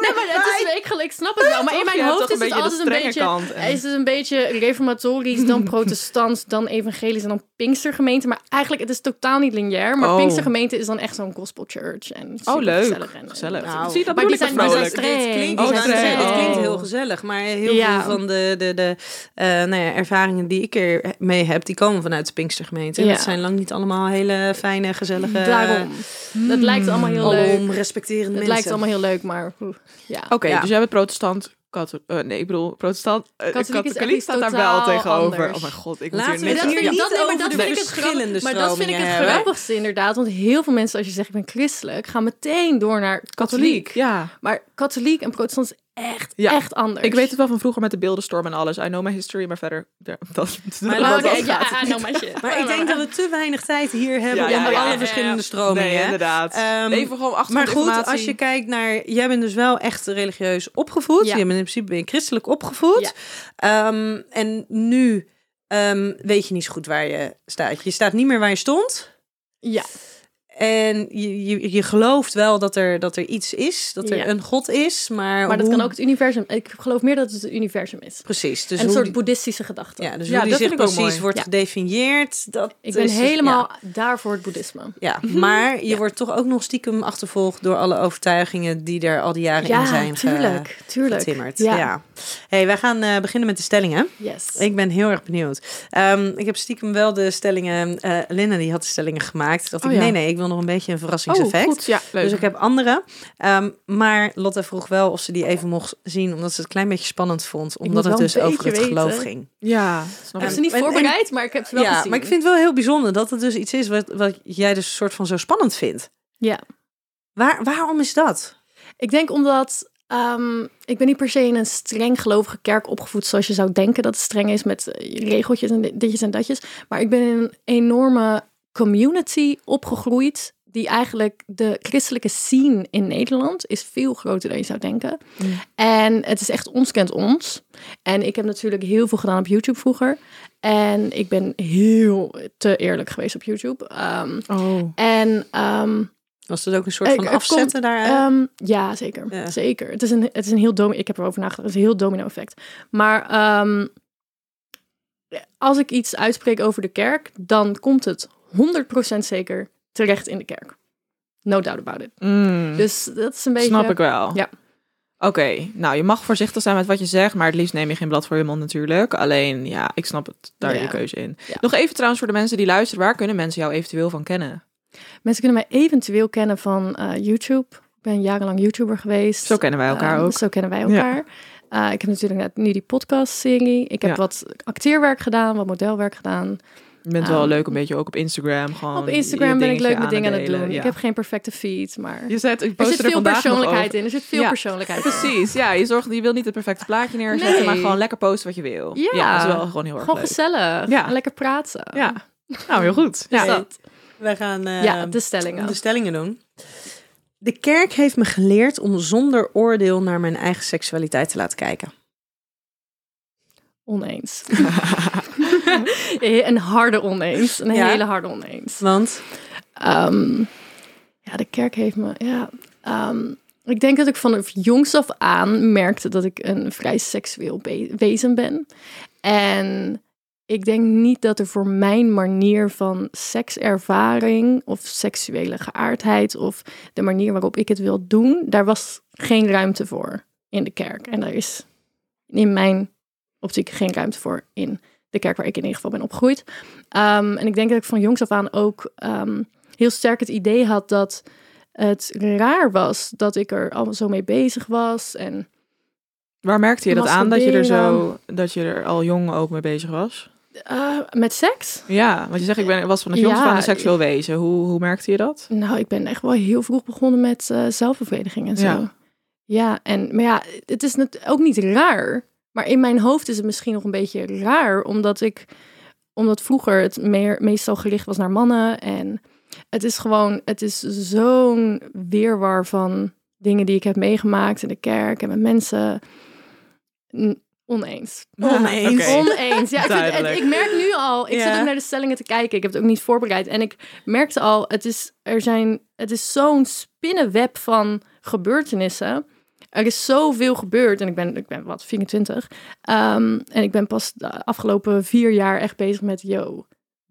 [SPEAKER 2] nee, maar het is, ik, ik snap het wel. Maar in mijn hoofd is het altijd een beetje...
[SPEAKER 4] en-
[SPEAKER 2] Is het een beetje reformatorisch, dan protestant, dan evangelisch en dan Pinkstergemeente. Maar eigenlijk, het is totaal niet lineair. Maar
[SPEAKER 4] Oh.
[SPEAKER 2] Pinkstergemeente is dan echt zo'n gospel church. En
[SPEAKER 4] Oh, leuk.
[SPEAKER 2] Gezellig. En,
[SPEAKER 4] Gezellig.
[SPEAKER 5] Nou,
[SPEAKER 4] Zie je, dat
[SPEAKER 2] maar
[SPEAKER 4] bedoel
[SPEAKER 2] die zijn-
[SPEAKER 4] met
[SPEAKER 2] die zijn
[SPEAKER 4] vrolijk.
[SPEAKER 2] streng.
[SPEAKER 5] Het klinkt,
[SPEAKER 2] Oh, streng.
[SPEAKER 5] het klinkt heel gezellig, maar heel
[SPEAKER 2] Ja.
[SPEAKER 5] veel van de, de, de eh, nou ja, ervaringen die ik er mee heb, die komen vanuit de Pinkstergemeente. En
[SPEAKER 2] Ja.
[SPEAKER 5] dat zijn lang niet allemaal hele fijne, gezellige,
[SPEAKER 2] Daarom. Dat lijkt allemaal heel leuk.
[SPEAKER 5] alom respecterende
[SPEAKER 2] Het
[SPEAKER 5] mensen.
[SPEAKER 2] lijkt allemaal heel leuk, maar oeh, ja.
[SPEAKER 4] Oké,
[SPEAKER 5] Ja.
[SPEAKER 4] dus jij bent protestant. Katholiek, eh, nee, ik bedoel, protestant. eh,
[SPEAKER 2] Katholiek
[SPEAKER 4] katholiek staat daar wel tegenover.
[SPEAKER 2] anders.
[SPEAKER 4] Oh mijn god, ik moet hier niks
[SPEAKER 5] het
[SPEAKER 2] dat vind dat,
[SPEAKER 5] over
[SPEAKER 2] dat
[SPEAKER 5] de
[SPEAKER 2] vind ik het
[SPEAKER 5] verschillende
[SPEAKER 2] Maar dat vind ik het
[SPEAKER 5] hebben.
[SPEAKER 2] grappigste inderdaad. Want heel veel mensen, als je zegt ik ben christelijk, gaan meteen door naar katholiek.
[SPEAKER 4] Ja.
[SPEAKER 2] Maar katholiek en protestant is echt,
[SPEAKER 4] Ja.
[SPEAKER 2] echt anders.
[SPEAKER 4] Ik weet het wel van vroeger met de beeldenstorm en alles. I know my history, maar verder... Ja, dat,
[SPEAKER 5] Maar
[SPEAKER 4] dat-
[SPEAKER 5] laten
[SPEAKER 4] dat
[SPEAKER 5] we-
[SPEAKER 2] Oké,
[SPEAKER 4] gaat.
[SPEAKER 2] ja, I know my shit.
[SPEAKER 5] Maar ik denk dat we te weinig tijd hier hebben
[SPEAKER 4] Ja, ja,
[SPEAKER 5] onder
[SPEAKER 4] ja,
[SPEAKER 5] alle
[SPEAKER 4] ja,
[SPEAKER 5] verschillende
[SPEAKER 2] ja.
[SPEAKER 5] stromingen.
[SPEAKER 4] Nee, inderdaad.
[SPEAKER 5] Ehm,
[SPEAKER 4] Even gewoon
[SPEAKER 5] Maar goed, als je kijkt naar... Jij bent dus wel echt religieus opgevoed.
[SPEAKER 2] Ja.
[SPEAKER 5] Je bent in principe ben je christelijk opgevoed. Ehm, en nu ehm, weet je niet zo goed waar je staat. Je staat niet meer waar je stond.
[SPEAKER 2] Ja,
[SPEAKER 5] En je, je, je gelooft wel dat er, dat er iets is. Dat er
[SPEAKER 2] Ja.
[SPEAKER 5] een god is. Maar,
[SPEAKER 2] maar dat
[SPEAKER 5] hoe-
[SPEAKER 2] kan ook het universum. Ik geloof meer dat het het universum is.
[SPEAKER 5] Precies. Dus
[SPEAKER 2] en een
[SPEAKER 5] hoe
[SPEAKER 2] soort
[SPEAKER 5] die-
[SPEAKER 2] boeddhistische gedachte.
[SPEAKER 5] ja, dus
[SPEAKER 4] Ja,
[SPEAKER 5] hoe die
[SPEAKER 4] dat
[SPEAKER 5] zich precies
[SPEAKER 4] mooi.
[SPEAKER 5] wordt
[SPEAKER 2] Ja.
[SPEAKER 5] gedefinieerd. Dat
[SPEAKER 2] Ik ben
[SPEAKER 5] is-
[SPEAKER 2] helemaal
[SPEAKER 5] Ja.
[SPEAKER 2] daar voor het boeddhisme.
[SPEAKER 5] Ja, maar je wordt toch ook nog stiekem achtervolgd door alle overtuigingen die er al die jaren in zijn ge-
[SPEAKER 2] tuurlijk, tuurlijk.
[SPEAKER 5] getimmerd. Ja. Hey, wij gaan eh, beginnen met de stellingen.
[SPEAKER 2] Yes.
[SPEAKER 5] Ik ben heel erg benieuwd. Ehm, ik heb stiekem wel de stellingen. eh Linda die had de stellingen gemaakt.
[SPEAKER 4] Oh
[SPEAKER 5] ik,
[SPEAKER 4] ja.
[SPEAKER 5] nee, nee, ik wil wel nog een beetje een verrassingseffect.
[SPEAKER 4] Oh, goed. Ja, leuk.
[SPEAKER 5] Dus ik heb andere. Ehm, maar Lotte vroeg wel of ze die even mocht zien, omdat ze het een klein beetje spannend vond. Omdat het dus over het geloof
[SPEAKER 2] weten.
[SPEAKER 5] ging.
[SPEAKER 4] ja, snap
[SPEAKER 2] Ik heb ze niet voorbereid, maar ik heb ze wel
[SPEAKER 5] ja,
[SPEAKER 2] gezien.
[SPEAKER 5] maar ik vind het wel heel bijzonder dat het dus iets is wat, wat jij dus een soort van zo spannend vindt.
[SPEAKER 2] Ja.
[SPEAKER 5] Waar, waarom is dat?
[SPEAKER 2] Ik denk omdat ehm, ik ben niet per se in een streng gelovige kerk opgevoed, zoals je zou denken dat het streng is met eh, regeltjes en di- ditjes en datjes. Maar ik ben in een enorme community opgegroeid. Die eigenlijk de christelijke scene in Nederland is veel groter dan je zou denken.
[SPEAKER 4] Mm.
[SPEAKER 2] En het is echt ons kent ons. En ik heb natuurlijk heel veel gedaan op YouTube vroeger. En ik ben heel te eerlijk geweest op YouTube. Ehm,
[SPEAKER 4] Oh.
[SPEAKER 2] en ehm,
[SPEAKER 5] Was het ook een soort
[SPEAKER 2] Ik-
[SPEAKER 5] van afzetten daar?
[SPEAKER 2] Ehm, ja, zeker.
[SPEAKER 5] Ja.
[SPEAKER 2] Zeker. Het is een, het is een heel domino. Ik heb erover nagedacht. Het is een heel domino effect. Maar als ik iets uitspreek over de kerk, dan komt het 100% zeker terecht in de kerk. No doubt about it.
[SPEAKER 4] Mm.
[SPEAKER 2] Dus dat is een beetje.
[SPEAKER 4] Snap ik wel.
[SPEAKER 2] Ja.
[SPEAKER 4] Oké, nou je mag voorzichtig zijn met wat je zegt, maar het liefst neem je geen blad voor je mond natuurlijk. Alleen, ja, ik snap het, daar
[SPEAKER 2] Ja.
[SPEAKER 4] je keuze in.
[SPEAKER 2] Ja.
[SPEAKER 4] Nog even trouwens voor de mensen die luisteren, waar kunnen mensen jou eventueel van kennen?
[SPEAKER 2] Mensen kunnen mij eventueel kennen van eh, YouTube. Ik ben jarenlang YouTuber geweest.
[SPEAKER 4] Zo kennen wij elkaar
[SPEAKER 2] Ehm,
[SPEAKER 4] ook.
[SPEAKER 2] Zo kennen wij elkaar. Eh, ik heb natuurlijk net nu die podcast-serie. Ik heb wat acteerwerk gedaan, wat modelwerk gedaan.
[SPEAKER 4] Je bent wel
[SPEAKER 2] Ehm,
[SPEAKER 4] leuk een beetje ook op Instagram. Gewoon
[SPEAKER 2] Op Instagram ben ik leuk mijn dingen aan het doen.
[SPEAKER 4] ja.
[SPEAKER 2] Ik heb geen perfecte feed, maar
[SPEAKER 4] Je zet, ik
[SPEAKER 2] er zit
[SPEAKER 4] er
[SPEAKER 2] veel persoonlijkheid in. Er zit veel
[SPEAKER 4] Ja,
[SPEAKER 2] persoonlijkheid in.
[SPEAKER 4] Precies, ja. Je zorgt, je wil niet het perfecte plaatje neerzetten,
[SPEAKER 2] Nee.
[SPEAKER 4] maar gewoon lekker posten wat je wil.
[SPEAKER 2] Ja.
[SPEAKER 4] dat is wel gewoon heel erg
[SPEAKER 2] Gewoon
[SPEAKER 4] leuk.
[SPEAKER 2] gezellig.
[SPEAKER 4] Ja.
[SPEAKER 2] En lekker praten.
[SPEAKER 4] Ja, nou heel goed.
[SPEAKER 2] Dus
[SPEAKER 4] Ja.
[SPEAKER 5] We gaan eh,
[SPEAKER 2] ja, de stellingen.
[SPEAKER 5] de stellingen doen. De kerk heeft me geleerd om zonder oordeel naar mijn eigen seksualiteit te laten kijken.
[SPEAKER 2] Oneens. een harde oneens. Een
[SPEAKER 5] Ja?
[SPEAKER 2] hele harde oneens.
[SPEAKER 5] Want
[SPEAKER 2] Ehm, ja, de kerk heeft me. Ja, ehm, ik denk dat ik vanaf jongs af aan merkte dat ik een vrij seksueel be- wezen ben. En ik denk niet dat er voor mijn manier van sekservaring of seksuele geaardheid of de manier waarop ik het wil doen, daar was geen ruimte voor in de kerk. En daar is in mijn optiek geen ruimte voor in de kerk waar ik in ieder geval ben opgegroeid. Ehm, en ik denk dat ik van jongs af aan ook ehm, heel sterk het idee had dat het raar was dat ik er al zo mee bezig was. En
[SPEAKER 4] Waar merkte je dat aan dat je er zo, dat je er al jong ook mee bezig was?
[SPEAKER 2] eh, met seks?
[SPEAKER 4] Ja, want je zegt ik ben was van het jongs
[SPEAKER 2] Ja,
[SPEAKER 4] van een seksueel wezen. Hoe, hoe merkte je dat?
[SPEAKER 2] Nou, ik ben echt wel heel vroeg begonnen met eh zelfbevrediging en zo.
[SPEAKER 4] Ja.
[SPEAKER 2] Ja. en maar ja, het is net ook niet raar. Maar in mijn hoofd is het misschien nog een beetje raar, omdat ik, omdat vroeger het meer, meestal gericht was naar mannen. En het is gewoon, het is zo'n weerwar van dingen die ik heb meegemaakt in de kerk en met mensen. Oneens.
[SPEAKER 5] Oneens.
[SPEAKER 2] Oneens. Ja, ik, vind- het-
[SPEAKER 4] Duidelijk.
[SPEAKER 2] ik merk nu al, ik zit ook naar de stellingen te kijken. Ik heb het ook niet voorbereid. En ik merkte al, het is, er zijn, het is zo'n spinnenweb van gebeurtenissen. Er is zoveel gebeurd. En ik ben, ik ben wat, 24. Ehm, en ik ben pas de afgelopen vier jaar echt bezig met, yo,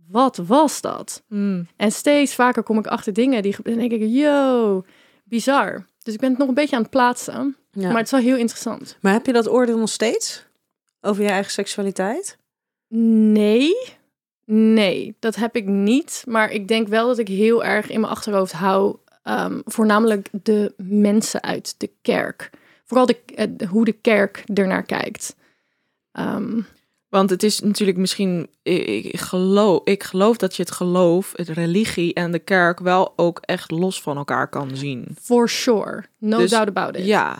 [SPEAKER 2] wat was dat?
[SPEAKER 4] Hmm.
[SPEAKER 2] En steeds vaker kom ik achter dingen die. En denk ik, yo, bizar. Dus ik ben het nog een beetje aan het plaatsen.
[SPEAKER 5] Ja.
[SPEAKER 2] Maar het is wel heel interessant.
[SPEAKER 5] Maar heb je dat oordeel nog steeds? Over je eigen seksualiteit?
[SPEAKER 2] Nee, nee, dat heb ik niet. Maar ik denk wel dat ik heel erg in mijn achterhoofd hou, ehm, voornamelijk de mensen uit de kerk. Vooral de, eh, hoe de kerk ernaar kijkt. Ehm,
[SPEAKER 4] Want het is natuurlijk misschien, ik, ik geloof, ik geloof dat je het geloof, het religie en de kerk wel ook echt los van elkaar kan zien.
[SPEAKER 2] for sure, no
[SPEAKER 4] Dus,
[SPEAKER 2] doubt about it.
[SPEAKER 4] Ja,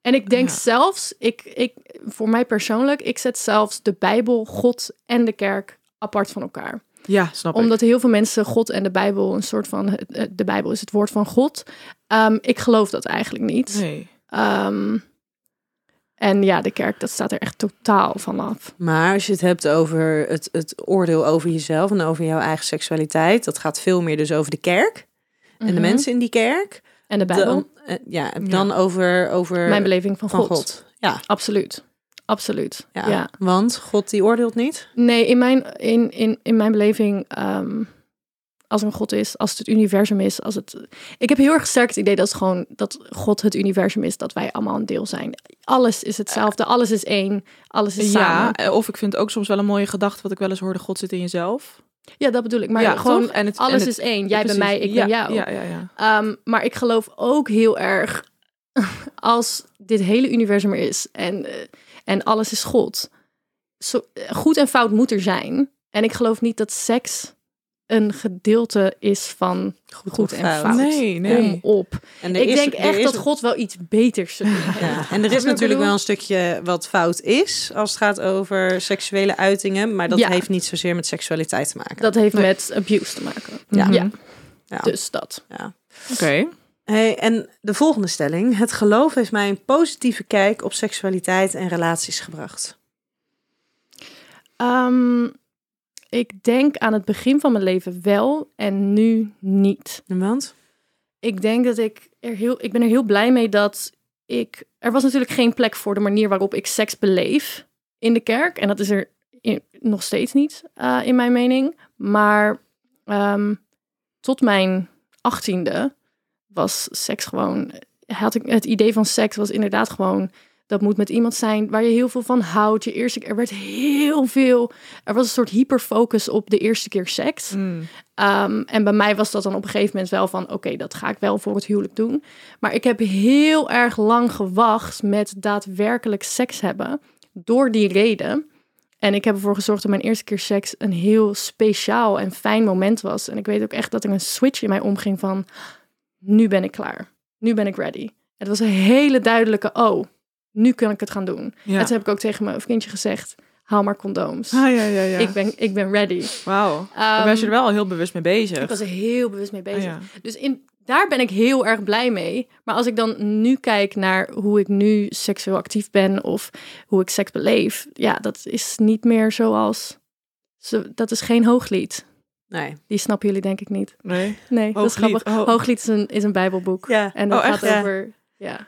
[SPEAKER 2] En ik denk
[SPEAKER 4] Ja.
[SPEAKER 2] zelfs, ik, ik, voor mij persoonlijk, ik zet zelfs de Bijbel, God en de kerk apart van elkaar.
[SPEAKER 4] Ja, snap ik.
[SPEAKER 2] Omdat heel veel mensen God en de Bijbel een soort van, de Bijbel is het woord van God. Ehm, ik geloof dat eigenlijk niet.
[SPEAKER 4] Nee.
[SPEAKER 2] Ehm, en ja, de kerk, dat staat er echt totaal vanaf.
[SPEAKER 5] Maar als je het hebt over het, het oordeel over jezelf en over jouw eigen seksualiteit, dat gaat veel meer dus over de kerk en de
[SPEAKER 2] Mhm.
[SPEAKER 5] mensen in die kerk.
[SPEAKER 2] En de Bijbel,
[SPEAKER 5] Dan, eh, ja, dan over, over
[SPEAKER 2] mijn beleving van,
[SPEAKER 5] van
[SPEAKER 2] God.
[SPEAKER 5] God. Ja,
[SPEAKER 2] Absoluut. Absoluut.
[SPEAKER 5] ja.
[SPEAKER 2] Ja.
[SPEAKER 5] want God die oordeelt niet.
[SPEAKER 2] Nee, in mijn, in, in, in mijn beleving, ehm, als er een God is, als het het universum is, als het. Ik heb heel erg sterk het idee dat het gewoon dat God het universum is, dat wij allemaal een deel zijn. Alles is hetzelfde, alles is één, alles is
[SPEAKER 4] Ja,
[SPEAKER 2] samen.
[SPEAKER 4] eh, of ik vind ook soms wel een mooie gedachte wat ik wel eens hoorde, God zit in jezelf.
[SPEAKER 2] Ja, dat bedoel ik. Maar
[SPEAKER 4] Ja,
[SPEAKER 2] gewoon
[SPEAKER 4] toch? En het-
[SPEAKER 2] alles
[SPEAKER 4] en het-
[SPEAKER 2] is één. Jij bent mij, ik
[SPEAKER 4] ja,
[SPEAKER 2] ben jou.
[SPEAKER 4] Ja, ja, ja.
[SPEAKER 2] Ehm, maar ik geloof ook heel erg als dit hele universum er is en, eh, en alles is God. Zo, eh, goed en fout moet er zijn. En ik geloof niet dat seks een gedeelte is van goed, en
[SPEAKER 5] fout.
[SPEAKER 4] Nee, nee.
[SPEAKER 2] Kom op.
[SPEAKER 5] En
[SPEAKER 2] Ik
[SPEAKER 5] is-
[SPEAKER 2] denk echt
[SPEAKER 5] is
[SPEAKER 2] dat God wel iets beters zou doen.
[SPEAKER 5] Ja, en er is natuurlijk wel een stukje wat fout is als het gaat over seksuele uitingen, maar dat
[SPEAKER 2] Ja.
[SPEAKER 5] heeft niet zozeer met seksualiteit te maken.
[SPEAKER 2] Dat heeft met abuse te maken.
[SPEAKER 5] Ja.
[SPEAKER 2] ja.
[SPEAKER 5] ja.
[SPEAKER 2] Dus dat.
[SPEAKER 5] ja.
[SPEAKER 4] Oké.
[SPEAKER 5] Hey, en de volgende stelling: het geloof heeft mij een positieve kijk op seksualiteit en relaties gebracht.
[SPEAKER 2] Ehm, ik denk aan het begin van mijn leven wel en nu niet.
[SPEAKER 5] Want?
[SPEAKER 2] ik denk dat ik er heel, ik ben er heel blij mee dat ik. Er was natuurlijk geen plek voor de manier waarop ik seks beleef in de kerk. En dat is er in- nog steeds niet, eh, in mijn mening. Maar ehm, tot mijn achttiende was seks gewoon. Had ik, het idee van seks was inderdaad gewoon. Dat moet met iemand zijn waar je heel veel van houdt. Je eerste, er werd heel veel. Er was een soort hyperfocus op de eerste keer seks.
[SPEAKER 4] Mm.
[SPEAKER 2] Ehm, en bij mij was dat dan op een gegeven moment wel van... oké, dat ga ik wel voor het huwelijk doen. Maar ik heb heel erg lang gewacht met daadwerkelijk seks hebben. Door die reden. En ik heb ervoor gezorgd dat mijn eerste keer seks... een heel speciaal en fijn moment was. En ik weet ook echt dat er een switch in mij omging van... nu ben ik klaar. Nu ben ik ready. Het was een hele duidelijke... oh, nu kan ik het gaan doen.
[SPEAKER 4] Ja.
[SPEAKER 2] En toen heb ik ook tegen mijn vriendje gezegd... haal maar condooms.
[SPEAKER 4] Ah, ja, ja, ja.
[SPEAKER 2] Ik, ben, ik ben ready.
[SPEAKER 4] Wauw. Daar was je er
[SPEAKER 2] Ehm,
[SPEAKER 4] wel heel bewust mee bezig.
[SPEAKER 2] ik was er heel bewust mee bezig.
[SPEAKER 4] Ah, ja.
[SPEAKER 2] Dus in, daar ben ik heel erg blij mee. Maar als ik dan nu kijk naar hoe ik nu seksueel actief ben of hoe ik seks beleef, ja, dat is niet meer zoals. Zo, dat is geen hooglied.
[SPEAKER 5] Nee.
[SPEAKER 2] Die snappen jullie denk ik niet.
[SPEAKER 4] Nee.
[SPEAKER 2] Nee, dat is
[SPEAKER 4] Hooglied,
[SPEAKER 2] grappig.
[SPEAKER 4] oh.
[SPEAKER 2] Hooglied is een, is een bijbelboek.
[SPEAKER 5] Ja.
[SPEAKER 2] En dat
[SPEAKER 4] Oh,
[SPEAKER 2] gaat
[SPEAKER 4] echt?
[SPEAKER 2] Over, ja.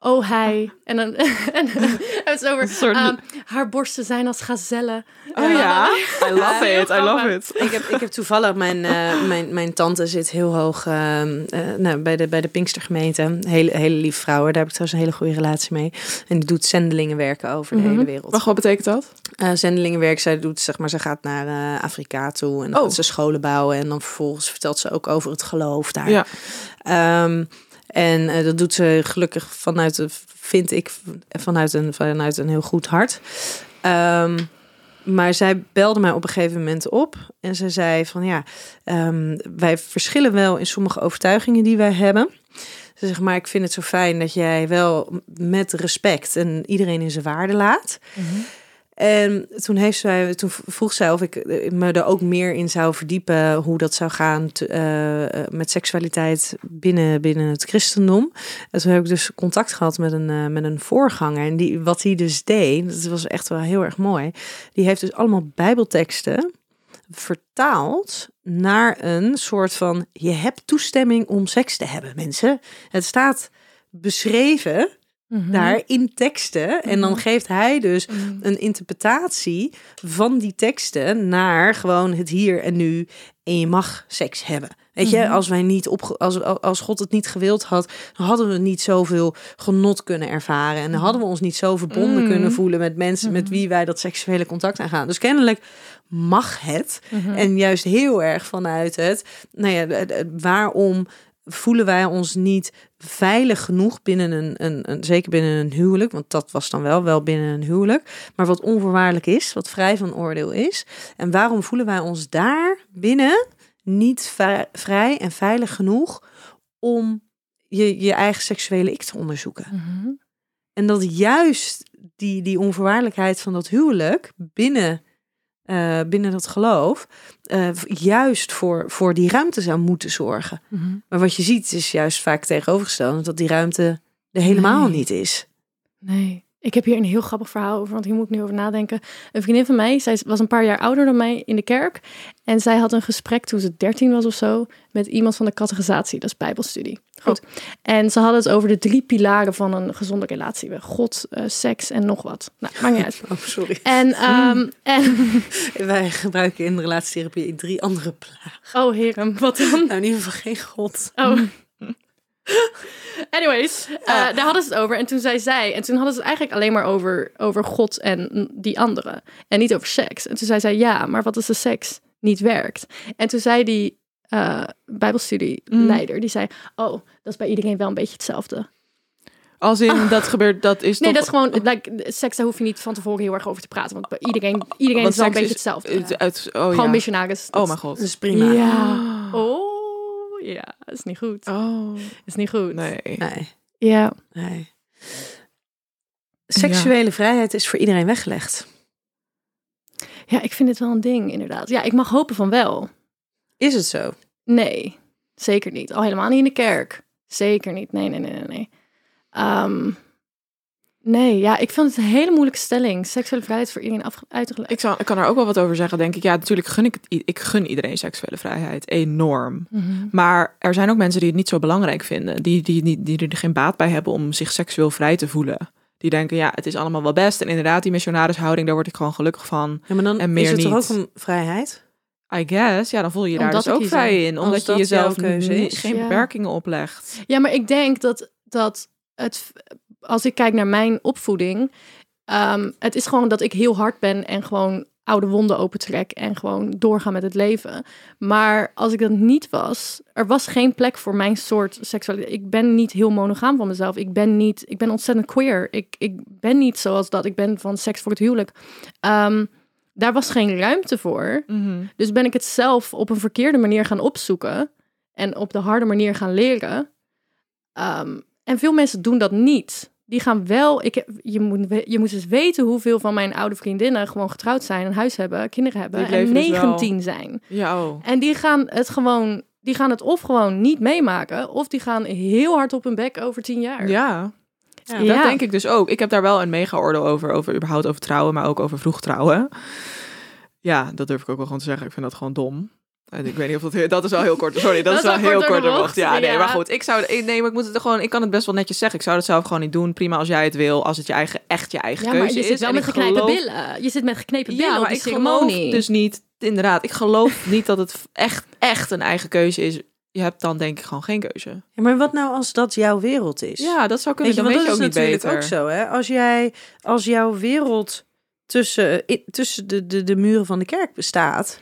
[SPEAKER 2] Oh, hij. En dan en, het is over
[SPEAKER 4] soort-
[SPEAKER 2] ah, haar borsten zijn als gazellen.
[SPEAKER 4] Oh ja. I love it. I love it.
[SPEAKER 5] Ik heb, ik heb toevallig, mijn, eh, mijn, mijn tante zit heel hoog ehm, eh, nou, bij, de, bij de Pinkstergemeente. Hele, hele lieve vrouw, hoor. daar heb ik trouwens een hele goede relatie mee. En die doet zendelingenwerken over de
[SPEAKER 2] Mhm.
[SPEAKER 5] hele wereld.
[SPEAKER 4] Wacht, wat betekent dat?
[SPEAKER 5] Eh, zendelingenwerk, zij doet, zeg maar, ze gaat naar eh, Afrika toe en dan
[SPEAKER 4] Oh.
[SPEAKER 5] gaat ze scholen bouwen. En dan vervolgens vertelt ze ook over het geloof daar.
[SPEAKER 4] Ja.
[SPEAKER 5] Ehm, en eh, dat doet ze gelukkig vanuit, vind ik, vanuit een, vanuit een heel goed hart. Ehm, maar zij belde mij op een gegeven moment op en ze zei van ja, ehm, wij verschillen wel in sommige overtuigingen die wij hebben. Ze zegt, maar ik vind het zo fijn dat jij wel met respect en iedereen in zijn waarde laat. En toen, vroeg zij of ik eh, me er ook meer in zou verdiepen hoe dat zou gaan eh, eh, met seksualiteit binnen, binnen het christendom. En toen heb ik dus contact gehad met een, met een voorganger. En die, wat hij dus deed, dat was echt wel heel erg mooi. Die heeft dus allemaal bijbelteksten vertaald naar een soort van... je hebt toestemming om seks te hebben, mensen. Het staat beschreven
[SPEAKER 2] Mhm.
[SPEAKER 5] daar in teksten. En dan
[SPEAKER 2] Mhm.
[SPEAKER 5] geeft hij dus
[SPEAKER 2] Mhm.
[SPEAKER 5] een interpretatie van die teksten naar gewoon het hier en nu. En je mag seks hebben. Weet je, als wij niet op, als, als God het niet gewild had, dan hadden we niet zoveel genot kunnen ervaren. En dan hadden we ons niet zo verbonden kunnen voelen met mensen met wie wij dat seksuele contact aangaan. Dus kennelijk mag het. En juist heel erg vanuit het, nou ja, waarom voelen wij ons niet veilig genoeg binnen een, een, een, zeker binnen een huwelijk, want dat was dan wel, wel binnen een huwelijk, maar wat onvoorwaardelijk is, wat vrij van oordeel is. En waarom voelen wij ons daar binnen niet vrij, en veilig genoeg om je, je eigen seksuele ik te onderzoeken?
[SPEAKER 2] Mhm.
[SPEAKER 5] En dat juist die, die onvoorwaardelijkheid van dat huwelijk binnen, eh, binnen dat geloof, eh, juist voor, voor die ruimte zou moeten zorgen.
[SPEAKER 2] Mhm.
[SPEAKER 5] Maar wat je ziet is juist vaak tegenovergesteld, dat die ruimte er helemaal
[SPEAKER 2] Nee.
[SPEAKER 5] niet is.
[SPEAKER 2] Nee. Ik heb hier een heel grappig verhaal over, want hier moet ik nu over nadenken. Een vriendin van mij, zij was een paar jaar ouder dan mij in de kerk. En zij had een gesprek toen ze 13 was of zo met iemand van de categorisatie, dat is bijbelstudie. Goed. En ze hadden het over de drie pilaren van een gezonde relatie. God, eh, seks en nog wat. Nou, maakt niet uit.
[SPEAKER 5] Oh, sorry.
[SPEAKER 2] En, ehm, en
[SPEAKER 5] Wij gebruiken in relatietherapie drie andere plagen.
[SPEAKER 2] oh heren, wat dan?
[SPEAKER 5] Nou, in ieder geval geen God.
[SPEAKER 2] Oh. Anyways, eh, daar hadden ze het over. En toen zei zij, en toen hadden ze het eigenlijk alleen maar over, over God en die anderen. En niet over seks. En toen zei zij, ja, maar wat is de seks niet werkt. En toen zei die eh bijbelstudieleider, die zei, oh, dat is bij iedereen wel een beetje hetzelfde.
[SPEAKER 4] Als in, dat gebeurt, dat is
[SPEAKER 2] Nee,
[SPEAKER 4] toch...
[SPEAKER 2] dat is gewoon, like, seks, daar hoef je niet van tevoren heel erg over te praten. Want bij iedereen, iedereen
[SPEAKER 4] Want
[SPEAKER 2] is wel een beetje
[SPEAKER 4] is-
[SPEAKER 2] hetzelfde.
[SPEAKER 4] uit, uit- oh,
[SPEAKER 2] gewoon
[SPEAKER 4] ja.
[SPEAKER 2] missionaris.
[SPEAKER 4] Oh mijn god.
[SPEAKER 5] Dat is prima.
[SPEAKER 2] Ja. Oh, ja, dat is niet goed. Dat
[SPEAKER 4] Oh,
[SPEAKER 2] is niet goed.
[SPEAKER 4] nee.
[SPEAKER 5] Nee,
[SPEAKER 2] Ja.
[SPEAKER 5] nee. Seksuele vrijheid is voor iedereen weggelegd.
[SPEAKER 2] ja, ik vind het wel een ding, inderdaad. Ja, ik mag hopen van wel.
[SPEAKER 5] Is het zo?
[SPEAKER 2] Nee, zeker niet. Al helemaal niet in de kerk. Zeker niet. Nee, nee, nee, nee. nee. Ehm, nee, ja, ik vind het een hele moeilijke stelling. Seksuele vrijheid voor iedereen af- uitgelegd.
[SPEAKER 4] Ik, zou, ik kan daar ook wel wat over zeggen, denk ik. Ja, natuurlijk gun ik, het ik gun iedereen seksuele vrijheid. Enorm.
[SPEAKER 2] Mhm.
[SPEAKER 4] Maar er zijn ook mensen die het niet zo belangrijk vinden. Die, die, die, die er geen baat bij hebben om zich seksueel vrij te voelen. Die denken, ja, het is allemaal wel best. En inderdaad, die missionarishouding, daar word ik gewoon gelukkig van.
[SPEAKER 5] Ja, maar dan
[SPEAKER 4] En meer
[SPEAKER 5] is het toch
[SPEAKER 4] niet.
[SPEAKER 5] ook een vrijheid?
[SPEAKER 4] I guess. Ja, dan voel je je daar
[SPEAKER 2] Omdat
[SPEAKER 4] dus ook vrij in. Omdat je jezelf
[SPEAKER 5] keuze is.
[SPEAKER 4] geen beperkingen oplegt.
[SPEAKER 2] Ja, maar ik denk dat, dat het, als ik kijk naar mijn opvoeding, ehm, het is gewoon dat ik heel hard ben en gewoon oude wonden opentrek en gewoon doorga met het leven. Maar als ik dat niet was, er was geen plek voor mijn soort seksualiteit. Ik ben niet heel monogaam van mezelf. Ik ben niet, ik ben ontzettend queer. Ik, ik ben niet zoals dat. Ik ben van seks voor het huwelijk. Ehm, daar was geen ruimte voor. Dus ben ik het zelf op een verkeerde manier gaan opzoeken en op de harde manier gaan leren. Ehm, en veel mensen doen dat niet. Die gaan wel, ik, je, moet, je moet eens weten hoeveel van mijn oude vriendinnen gewoon getrouwd zijn, een huis hebben, kinderen hebben en
[SPEAKER 4] leven dus wel.
[SPEAKER 2] 19 zijn.
[SPEAKER 4] Ja, oh.
[SPEAKER 2] En die gaan het gewoon, die gaan het of gewoon niet meemaken, of die gaan heel hard op hun bek over 10 jaar.
[SPEAKER 4] Ja,
[SPEAKER 5] Ja.
[SPEAKER 4] dat denk ik dus ook. Ik heb daar wel een mega-oordeel over, over überhaupt over trouwen, maar ook over vroeg trouwen. Ja, dat durf ik ook wel gewoon te zeggen. Ik vind dat gewoon dom. En ik weet niet of dat... Dat is wel heel kort. Sorry, dat, is wel heel kort de bocht. Ja, nee,
[SPEAKER 2] ja.
[SPEAKER 4] maar goed. Ik zou... ik- Nee, maar ik moet het gewoon... Ik kan het best wel netjes zeggen. Ik zou het zelf gewoon niet doen. Prima als jij het wil. Als het je eigen, echt je eigen
[SPEAKER 2] Ja, maar
[SPEAKER 4] keuze
[SPEAKER 2] je
[SPEAKER 4] is.
[SPEAKER 2] zit wel met geknepen
[SPEAKER 4] geloof-
[SPEAKER 2] billen. Je zit met geknepen billen
[SPEAKER 4] Ja,
[SPEAKER 2] op
[SPEAKER 4] maar
[SPEAKER 2] die
[SPEAKER 4] ik
[SPEAKER 2] ceremonie.
[SPEAKER 4] geloof dus niet... Inderdaad, ik geloof niet dat het echt, echt een eigen keuze is. Je hebt dan denk ik gewoon geen keuze.
[SPEAKER 5] Ja, maar wat nou als dat jouw wereld is?
[SPEAKER 4] Ja, dat zou kunnen.
[SPEAKER 5] Je,
[SPEAKER 4] dan weet
[SPEAKER 5] dat
[SPEAKER 4] je
[SPEAKER 5] is
[SPEAKER 4] ook niet
[SPEAKER 5] natuurlijk
[SPEAKER 4] beter.
[SPEAKER 5] ook zo, hè? Als jij, als jouw wereld tussen, tussen de, de, de muren van de kerk bestaat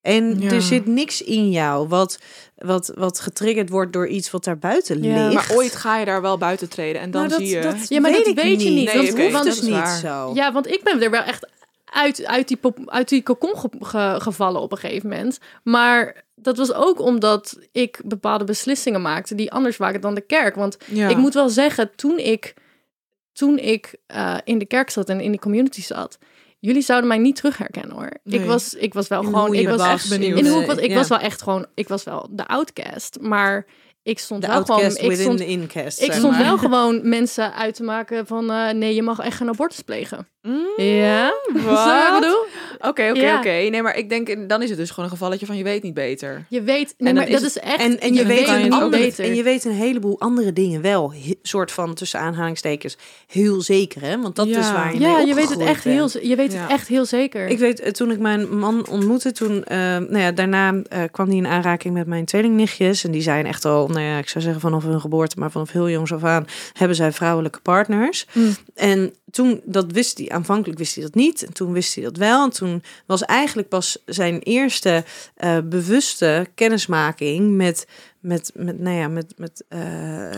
[SPEAKER 5] en
[SPEAKER 4] Ja.
[SPEAKER 5] er zit niks in jou wat, wat, wat getriggerd wordt door iets wat daar buiten
[SPEAKER 2] Ja,
[SPEAKER 5] ligt.
[SPEAKER 4] Maar ooit ga je daar wel buiten treden en dan
[SPEAKER 5] Nou, dat,
[SPEAKER 4] zie je...
[SPEAKER 5] dat
[SPEAKER 2] Ja, maar
[SPEAKER 5] weet
[SPEAKER 2] dat
[SPEAKER 5] ik
[SPEAKER 2] weet je niet.
[SPEAKER 5] Dat hoeft
[SPEAKER 4] dat
[SPEAKER 5] dus
[SPEAKER 4] is
[SPEAKER 5] niet
[SPEAKER 4] waar.
[SPEAKER 5] zo.
[SPEAKER 2] Ja, want ik ben er wel echt uit, uit, die, uit die cocon ge- ge- gevallen op een gegeven moment. Maar dat was ook omdat ik bepaalde beslissingen maakte die anders waren dan de kerk. Want
[SPEAKER 4] Ja.
[SPEAKER 2] ik moet wel zeggen, toen ik, toen ik eh, in de kerk zat en in die community zat... Jullie zouden mij niet terug herkennen hoor.
[SPEAKER 4] Nee.
[SPEAKER 2] Ik, was, ik was wel
[SPEAKER 5] In
[SPEAKER 2] gewoon. Ik was
[SPEAKER 5] was,
[SPEAKER 2] echt
[SPEAKER 4] benieuwd.
[SPEAKER 2] In hoe ik was, ik
[SPEAKER 5] Ja.
[SPEAKER 2] was wel echt gewoon. Ik was wel de outcast. Maar ik stond
[SPEAKER 5] De
[SPEAKER 2] wel gewoon. Ik stond,
[SPEAKER 5] incast.
[SPEAKER 2] ik stond
[SPEAKER 5] maar.
[SPEAKER 2] wel gewoon mensen uit te maken van eh, nee, je mag echt geen abortus plegen.
[SPEAKER 4] Mm,
[SPEAKER 2] Ja,
[SPEAKER 4] wat? Oké, oké, oké. Nee, maar ik denk, dan is het dus gewoon een gevalletje van je weet niet beter.
[SPEAKER 2] Je weet, nee,
[SPEAKER 4] En
[SPEAKER 2] maar
[SPEAKER 4] is
[SPEAKER 2] dat is echt.
[SPEAKER 5] En, en je, weet andere,
[SPEAKER 2] beter.
[SPEAKER 5] en je weet een heleboel andere dingen wel, he- soort van tussen aanhalingstekens, heel zeker, hè? Want dat
[SPEAKER 4] Ja.
[SPEAKER 5] is waar je
[SPEAKER 2] ja,
[SPEAKER 5] mee
[SPEAKER 2] je weet het echt heel, je weet
[SPEAKER 4] Ja.
[SPEAKER 2] het echt heel zeker.
[SPEAKER 5] Ik weet, eh, toen ik mijn man ontmoette, toen, eh, nou ja, daarna eh, kwam hij in aanraking met mijn tweelingnichtjes. En die zijn echt al, nou ja, ik zou zeggen vanaf hun geboorte, maar vanaf heel jongs af aan, hebben zij vrouwelijke partners.
[SPEAKER 2] Mm.
[SPEAKER 5] En toen, dat wist hij, aanvankelijk wist hij dat niet. En toen wist hij dat wel. En toen was eigenlijk pas zijn eerste eh, bewuste kennismaking met, met, met, nou ja, met, met eh,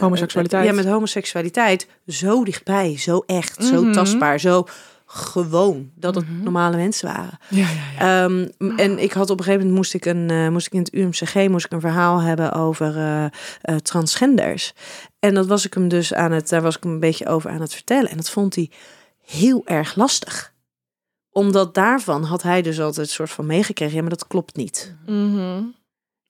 [SPEAKER 4] Homoseksualiteit.
[SPEAKER 5] Ja, met homoseksualiteit. Zo dichtbij, zo echt, zo
[SPEAKER 4] Mhm.
[SPEAKER 5] tastbaar, zo gewoon dat het
[SPEAKER 2] Mhm.
[SPEAKER 5] normale mensen waren.
[SPEAKER 4] Ja, ja,
[SPEAKER 5] Ehm, m- en ik had op een gegeven moment moest ik een eh, moest ik in het UMCG moest ik een verhaal hebben over transgenders. En dat was ik hem dus aan het daar was ik hem een beetje over aan het vertellen. En dat vond hij heel erg lastig. Omdat daarvan had hij dus altijd een soort van meegekregen. Ja, maar dat klopt niet.
[SPEAKER 4] Mhm.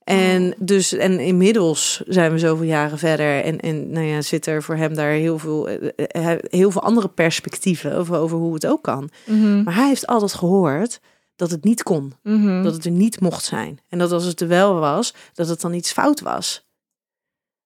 [SPEAKER 5] En dus en inmiddels zijn we zoveel jaren verder en en nou ja, zit er voor hem daar heel veel eh, eh, heel veel andere perspectieven over, over hoe het ook kan.
[SPEAKER 4] Mhm.
[SPEAKER 5] Maar hij heeft altijd gehoord dat het niet kon.
[SPEAKER 4] Mhm.
[SPEAKER 5] Dat het er niet mocht zijn. En dat als het er wel was, dat het dan iets fout was.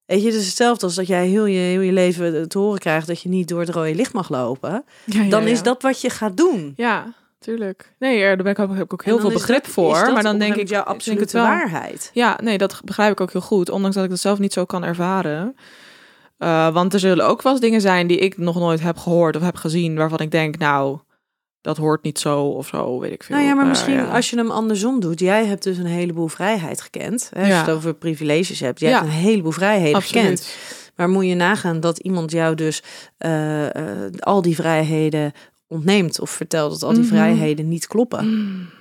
[SPEAKER 5] Weet je, het is hetzelfde als dat jij heel je, heel je leven te horen krijgt dat je niet door het rode licht mag lopen.
[SPEAKER 4] Ja, ja,
[SPEAKER 5] Dan
[SPEAKER 4] ja.
[SPEAKER 5] is dat wat je gaat doen.
[SPEAKER 4] Ja, tuurlijk. Nee, er- daar ben ik ook, heb ik ook heel veel begrip
[SPEAKER 5] dat-
[SPEAKER 4] voor. maar dan denk ik,
[SPEAKER 5] absolute
[SPEAKER 4] het wel.
[SPEAKER 5] waarheid.
[SPEAKER 4] Ja, nee, dat begrijp ik ook heel goed. Ondanks dat ik dat zelf niet zo kan ervaren. Eh, want er zullen ook wel eens dingen zijn die ik nog nooit heb gehoord of heb gezien. Waarvan ik denk, nou, dat hoort niet zo of zo, weet ik veel.
[SPEAKER 5] Nou ja, maar
[SPEAKER 4] Eh,
[SPEAKER 5] misschien
[SPEAKER 4] ja.
[SPEAKER 5] als je hem andersom doet. Jij hebt dus een heleboel vrijheid gekend. Hè? Als je het over privileges hebt. Jij
[SPEAKER 4] Ja.
[SPEAKER 5] hebt een heleboel vrijheden gekend.
[SPEAKER 4] Absoluut.
[SPEAKER 5] Maar moet je nagaan dat iemand jou dus eh, eh, al die vrijheden ontneemt. Of vertelt dat al die
[SPEAKER 4] Mhm.
[SPEAKER 5] vrijheden niet kloppen.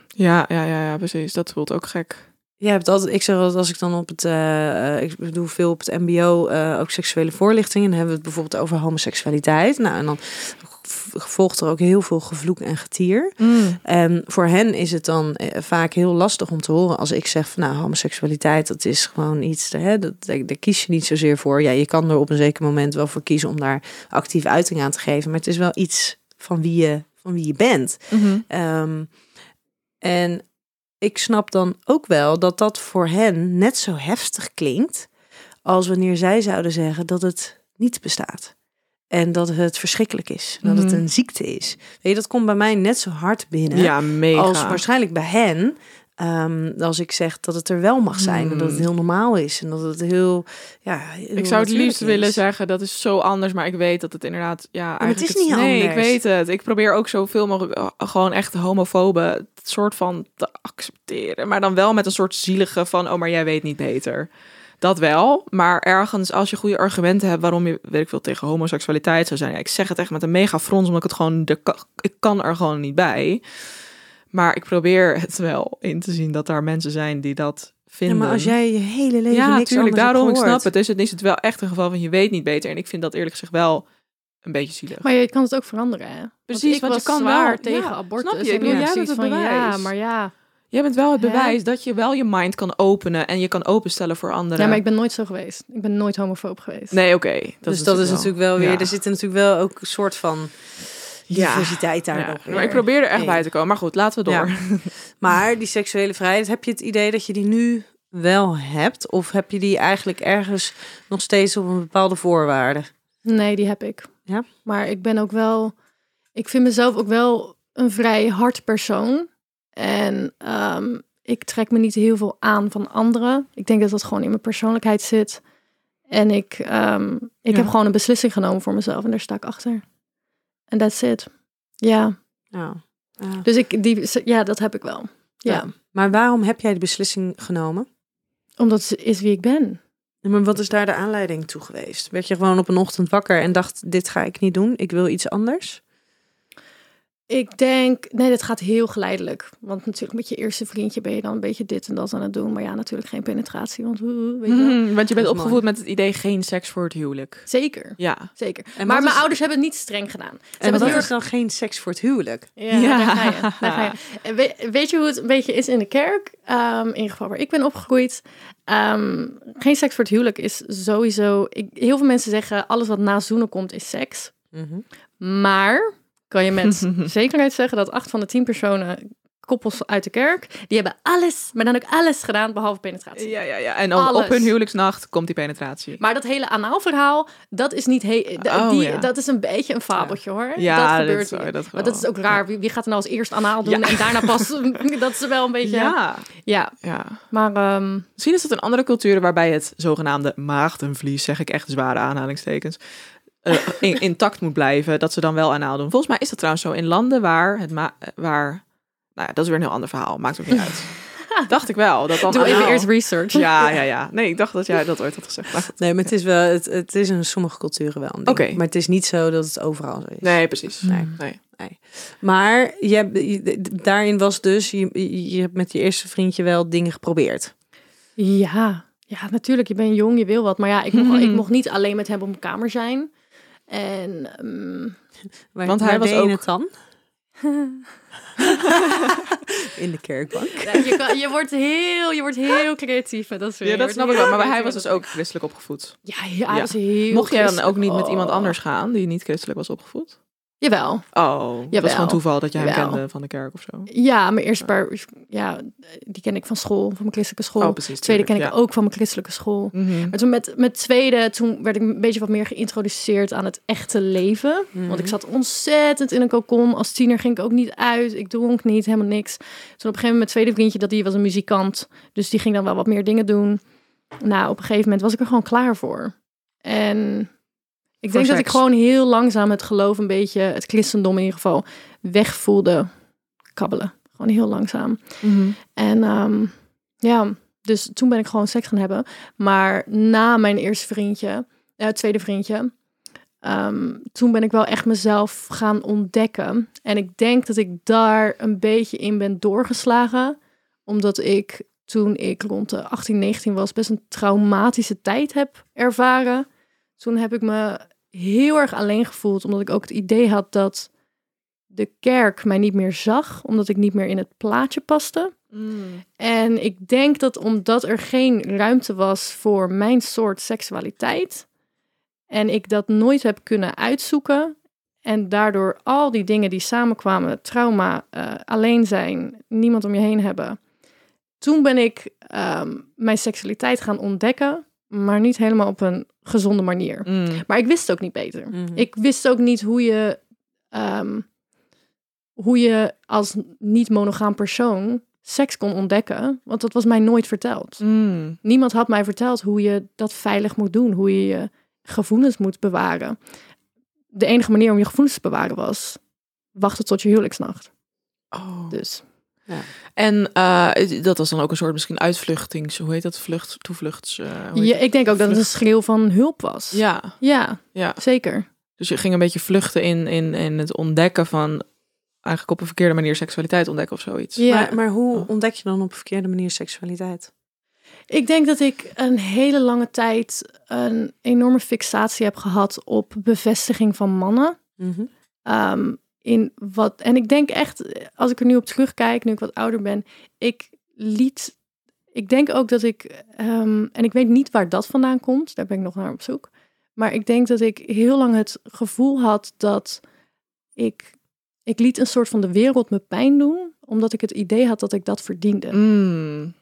[SPEAKER 4] Ja, ja, ja, ja, precies. Dat voelt ook gek.
[SPEAKER 5] Je hebt altijd, ik zeg altijd als ik dan op het, eh, ik doe veel op het MBO, eh, ook seksuele voorlichting. En dan hebben we het bijvoorbeeld over homoseksualiteit. Nou, en dan volgt er ook heel veel gevloek en getier. En voor hen is het dan vaak heel lastig om te horen als ik zeg van nou, homoseksualiteit, dat is gewoon iets, hè, dat, daar daar kies je niet zozeer voor. Ja, je kan er op een zeker moment wel voor kiezen om daar actief uiting aan te geven. Maar het is wel iets van wie je, van wie je bent.
[SPEAKER 4] Mhm.
[SPEAKER 5] Ehm, en ik snap dan ook wel dat dat voor hen net zo heftig klinkt als wanneer zij zouden zeggen dat het niet bestaat. En dat het verschrikkelijk is. Dat het
[SPEAKER 4] Mhm.
[SPEAKER 5] een ziekte is. Weet je, dat komt bij mij net zo hard binnen
[SPEAKER 4] Ja, mega.
[SPEAKER 5] als waarschijnlijk bij hen. Ehm, als ik zeg dat het er wel mag zijn en dat het
[SPEAKER 4] Hmm.
[SPEAKER 5] heel normaal is en dat het heel, ja, heel
[SPEAKER 4] Ik zou het liefst willen zeggen, dat is zo anders, maar ik weet dat het inderdaad, ja,
[SPEAKER 5] het
[SPEAKER 4] eigenlijk
[SPEAKER 5] is niet
[SPEAKER 4] Nee, ik
[SPEAKER 5] anders.
[SPEAKER 4] weet het. Ik probeer ook zoveel mogelijk eh, gewoon echt homofoben soort van te accepteren, maar dan wel met een soort zielige van, oh, maar jij weet niet beter. Dat wel, maar ergens als je goede argumenten hebt waarom je, weet ik veel, tegen homoseksualiteit zou zijn. Ja, ik zeg het echt met een mega frons, omdat ik het gewoon, de, ik kan er gewoon niet bij. Maar ik probeer het wel in te zien dat daar mensen zijn die dat
[SPEAKER 5] Ja,
[SPEAKER 4] vinden.
[SPEAKER 5] maar als jij je hele leven
[SPEAKER 4] Ja,
[SPEAKER 5] niks
[SPEAKER 4] natuurlijk.
[SPEAKER 5] hebt
[SPEAKER 4] Daarom, ik snap het. Dus het is het wel echt een geval van je weet niet beter. En ik vind dat eerlijk gezegd wel een beetje zielig.
[SPEAKER 2] Maar je kan het ook veranderen, hè?
[SPEAKER 4] Precies,
[SPEAKER 2] ik
[SPEAKER 4] want je
[SPEAKER 2] was
[SPEAKER 4] kan
[SPEAKER 2] zwaar
[SPEAKER 4] wel-
[SPEAKER 2] tegen
[SPEAKER 4] ja,
[SPEAKER 2] abortus.
[SPEAKER 4] snap je? Ik bedoel, jij bent het
[SPEAKER 2] van, Ja,
[SPEAKER 4] bewijs.
[SPEAKER 2] maar ja.
[SPEAKER 4] Jij bent wel het
[SPEAKER 2] Hè?
[SPEAKER 4] bewijs dat je wel je mind kan openen en je kan openstellen voor anderen.
[SPEAKER 2] Ja, maar ik ben nooit zo geweest. Ik ben nooit homofoob geweest.
[SPEAKER 4] Nee, oké. Dat
[SPEAKER 5] dus
[SPEAKER 4] is
[SPEAKER 5] dat is natuurlijk wel weer,
[SPEAKER 4] Ja.
[SPEAKER 5] er zit natuurlijk wel ook een soort van
[SPEAKER 4] Ja.
[SPEAKER 5] Diversiteit daar
[SPEAKER 4] Ja,
[SPEAKER 5] nog
[SPEAKER 4] maar ik probeer er echt
[SPEAKER 5] Nee.
[SPEAKER 4] bij te komen. Maar goed, laten we door.
[SPEAKER 5] Ja. Maar die seksuele vrijheid, heb je het idee dat je die nu wel hebt? Of heb je die eigenlijk ergens nog steeds op een bepaalde voorwaarde?
[SPEAKER 2] Nee, die heb ik.
[SPEAKER 5] Ja?
[SPEAKER 2] Maar ik ben ook wel... Ik vind mezelf ook wel een vrij hard persoon. En ehm, ik trek me niet heel veel aan van anderen. Ik denk dat dat gewoon in mijn persoonlijkheid zit. En ik, ehm, ik
[SPEAKER 4] Ja.
[SPEAKER 2] heb gewoon een beslissing genomen voor mezelf. En daar sta ik achter. En that's it. Ja. Dus ik, die, ja, dat heb ik wel. Ja.
[SPEAKER 5] Ja. Maar waarom heb jij de beslissing genomen?
[SPEAKER 2] Omdat ze is wie ik ben.
[SPEAKER 5] Maar wat is daar de aanleiding toe geweest? Werd je gewoon op een ochtend wakker en dacht, dit ga ik niet doen, ik wil iets anders?
[SPEAKER 2] Ik denk, nee, dat gaat heel geleidelijk. Want natuurlijk met je eerste vriendje ben je dan een beetje dit en dat aan het doen. Maar ja, natuurlijk geen penetratie. Want hoe, weet je wel.
[SPEAKER 4] Mhm, Want je bent opgevoed met het idee geen seks voor het huwelijk.
[SPEAKER 2] Zeker,
[SPEAKER 4] Ja.
[SPEAKER 2] zeker.
[SPEAKER 5] En
[SPEAKER 2] maar mijn
[SPEAKER 5] is-
[SPEAKER 2] ouders hebben het niet streng gedaan. Ze
[SPEAKER 5] En
[SPEAKER 2] hebben
[SPEAKER 5] wat
[SPEAKER 2] heel
[SPEAKER 5] is dan geen seks voor het huwelijk?
[SPEAKER 2] Ja,
[SPEAKER 4] Ja.
[SPEAKER 2] Daar, ga je, daar ga je. En we- weet je hoe het een beetje is in de kerk? Ehm, in ieder geval waar ik ben opgegroeid. Ehm, geen seks voor het huwelijk is sowieso... Ik, heel veel mensen zeggen, alles wat na zoenen komt is seks. Maar kan je met zekerheid zeggen dat acht van de tien personen, koppels uit de kerk, die hebben alles, maar dan ook alles gedaan behalve penetratie.
[SPEAKER 4] Ja, ja, ja. En dan op hun huwelijksnacht komt die penetratie.
[SPEAKER 2] Maar dat hele anaalverhaal, dat is niet he-
[SPEAKER 4] Oh,
[SPEAKER 2] die,
[SPEAKER 4] ja.
[SPEAKER 2] dat is een beetje een fabeltje hoor.
[SPEAKER 4] Ja,
[SPEAKER 2] dat
[SPEAKER 4] dat
[SPEAKER 2] gebeurt hier.
[SPEAKER 4] dat
[SPEAKER 2] maar dat is ook raar. Wie, wie gaat er nou als eerst anaal doen
[SPEAKER 4] Ja.
[SPEAKER 2] en daarna pas? dat is wel een beetje. Ja,
[SPEAKER 4] Ja. Ja.
[SPEAKER 2] maar ehm,
[SPEAKER 4] Misschien is het in andere culturen waarbij het zogenaamde maagdenvlies, zeg ik echt zware aanhalingstekens, eh, in- intact moet blijven, dat ze dan wel anaal doen. Volgens mij is dat trouwens zo in landen waar het ma waar, nou ja, dat is weer een heel ander verhaal, maakt ook niet uit. Dacht ik wel dat dan.
[SPEAKER 2] doe even eerst research.
[SPEAKER 4] Ja, ja, ja. Nee, ik dacht dat jij dat ooit had gezegd. Maar.
[SPEAKER 5] Nee, maar het is wel, het, het is in sommige culturen wel.
[SPEAKER 4] Oké.
[SPEAKER 5] Maar het is niet zo dat het overal zo is.
[SPEAKER 4] Nee, precies.
[SPEAKER 5] Nee.
[SPEAKER 4] nee.
[SPEAKER 5] Maar je daarin was dus, je, je je hebt met je eerste vriendje wel dingen geprobeerd.
[SPEAKER 2] Ja, ja, natuurlijk. Je bent jong, je wil wat. Maar ja, ik mocht, ik mocht niet alleen met hem op mijn kamer zijn. En ehm,
[SPEAKER 5] Waar,
[SPEAKER 4] Want hij
[SPEAKER 5] waar
[SPEAKER 4] was ook-
[SPEAKER 5] het dan? In de kerkbank.
[SPEAKER 2] ja, je, kan- je, wordt heel, je wordt heel creatief met dat soort
[SPEAKER 4] Ja, dat snap ik wel. Maar hij was dus ook christelijk opgevoed.
[SPEAKER 2] Ja, hij
[SPEAKER 4] Ja.
[SPEAKER 2] was heel
[SPEAKER 4] Mocht jij dan ook niet met iemand
[SPEAKER 2] Oh.
[SPEAKER 4] anders gaan die niet christelijk was opgevoed?
[SPEAKER 2] Jawel.
[SPEAKER 4] Oh, dat
[SPEAKER 2] Jawel.
[SPEAKER 4] was gewoon toeval dat je hem
[SPEAKER 2] Jawel.
[SPEAKER 4] kende van de kerk of zo.
[SPEAKER 2] Ja, mijn eerste paar, ja, die ken ik van school, van mijn christelijke school.
[SPEAKER 4] Oh, precies.
[SPEAKER 2] tweede ken ik ook van mijn christelijke school.
[SPEAKER 4] Mhm.
[SPEAKER 2] Maar toen met, met tweede, toen werd ik een beetje wat meer geïntroduceerd aan het echte leven.
[SPEAKER 4] Mhm.
[SPEAKER 2] Want ik zat ontzettend in een cocon. Als tiener ging ik ook niet uit. Ik dronk niet, helemaal niks. Toen op een gegeven moment mijn tweede vriendje, dat die was een muzikant. Dus die ging dan wel wat meer dingen doen. Nou, op een gegeven moment was ik er gewoon klaar voor. En Ik denk dat ik gewoon heel langzaam het geloof een beetje, het christendom in ieder geval, wegvoelde kabbelen. Gewoon heel langzaam. En ehm, ja, dus toen ben ik gewoon seks gaan hebben. Maar na mijn eerste vriendje, eh, tweede vriendje, ehm, toen ben ik wel echt mezelf gaan ontdekken. En ik denk dat ik daar een beetje in ben doorgeslagen. Omdat ik toen ik rond de 18, 19 was, best een traumatische tijd heb ervaren. Toen heb ik me heel erg alleen gevoeld, omdat ik ook het idee had dat de kerk mij niet meer zag, omdat ik niet meer in het plaatje paste. En ik denk dat omdat er geen ruimte was voor mijn soort seksualiteit en ik dat nooit heb kunnen uitzoeken en daardoor al die dingen die samenkwamen, trauma, eh, alleen zijn, niemand om je heen hebben, toen ben ik ehm, mijn seksualiteit gaan ontdekken, maar niet helemaal op een gezonde manier.
[SPEAKER 4] Mm.
[SPEAKER 2] Maar ik wist ook niet beter.
[SPEAKER 5] Mhm.
[SPEAKER 2] Ik wist ook niet hoe je, ehm, hoe je als niet-monogaam persoon seks kon ontdekken. Want dat was mij nooit verteld.
[SPEAKER 4] Mm.
[SPEAKER 2] Niemand had mij verteld hoe je dat veilig moet doen. Hoe je je gevoelens moet bewaren. De enige manier om je gevoelens te bewaren was wachten tot je huwelijksnacht.
[SPEAKER 4] Oh.
[SPEAKER 2] Dus
[SPEAKER 4] En eh, dat was dan ook een soort misschien uitvluchtings, hoe heet dat? Vlucht, toevluchts. eh, hoe heet
[SPEAKER 2] ja, ik denk ook dat het een schreeuw van hulp was.
[SPEAKER 4] Ja,
[SPEAKER 2] ja
[SPEAKER 4] ja.
[SPEAKER 2] zeker.
[SPEAKER 4] Dus je ging een beetje vluchten in, in, in het ontdekken van eigenlijk op een verkeerde manier seksualiteit ontdekken of zoiets.
[SPEAKER 2] Ja.
[SPEAKER 5] Maar, maar hoe
[SPEAKER 4] Oh.
[SPEAKER 5] ontdek je dan op een verkeerde manier seksualiteit?
[SPEAKER 2] Ik denk dat ik een hele lange tijd een enorme fixatie heb gehad op bevestiging van mannen.
[SPEAKER 5] Mhm.
[SPEAKER 2] Ehm, in wat, en ik denk echt, als ik er nu op terugkijk, nu ik wat ouder ben, ik liet. Ik denk ook dat ik, ehm, en ik weet niet waar dat vandaan komt, daar ben ik nog naar op zoek. Maar ik denk dat ik heel lang het gevoel had dat ik, ik liet een soort van de wereld me pijn doen, omdat ik het idee had dat ik dat verdiende.
[SPEAKER 4] Mm.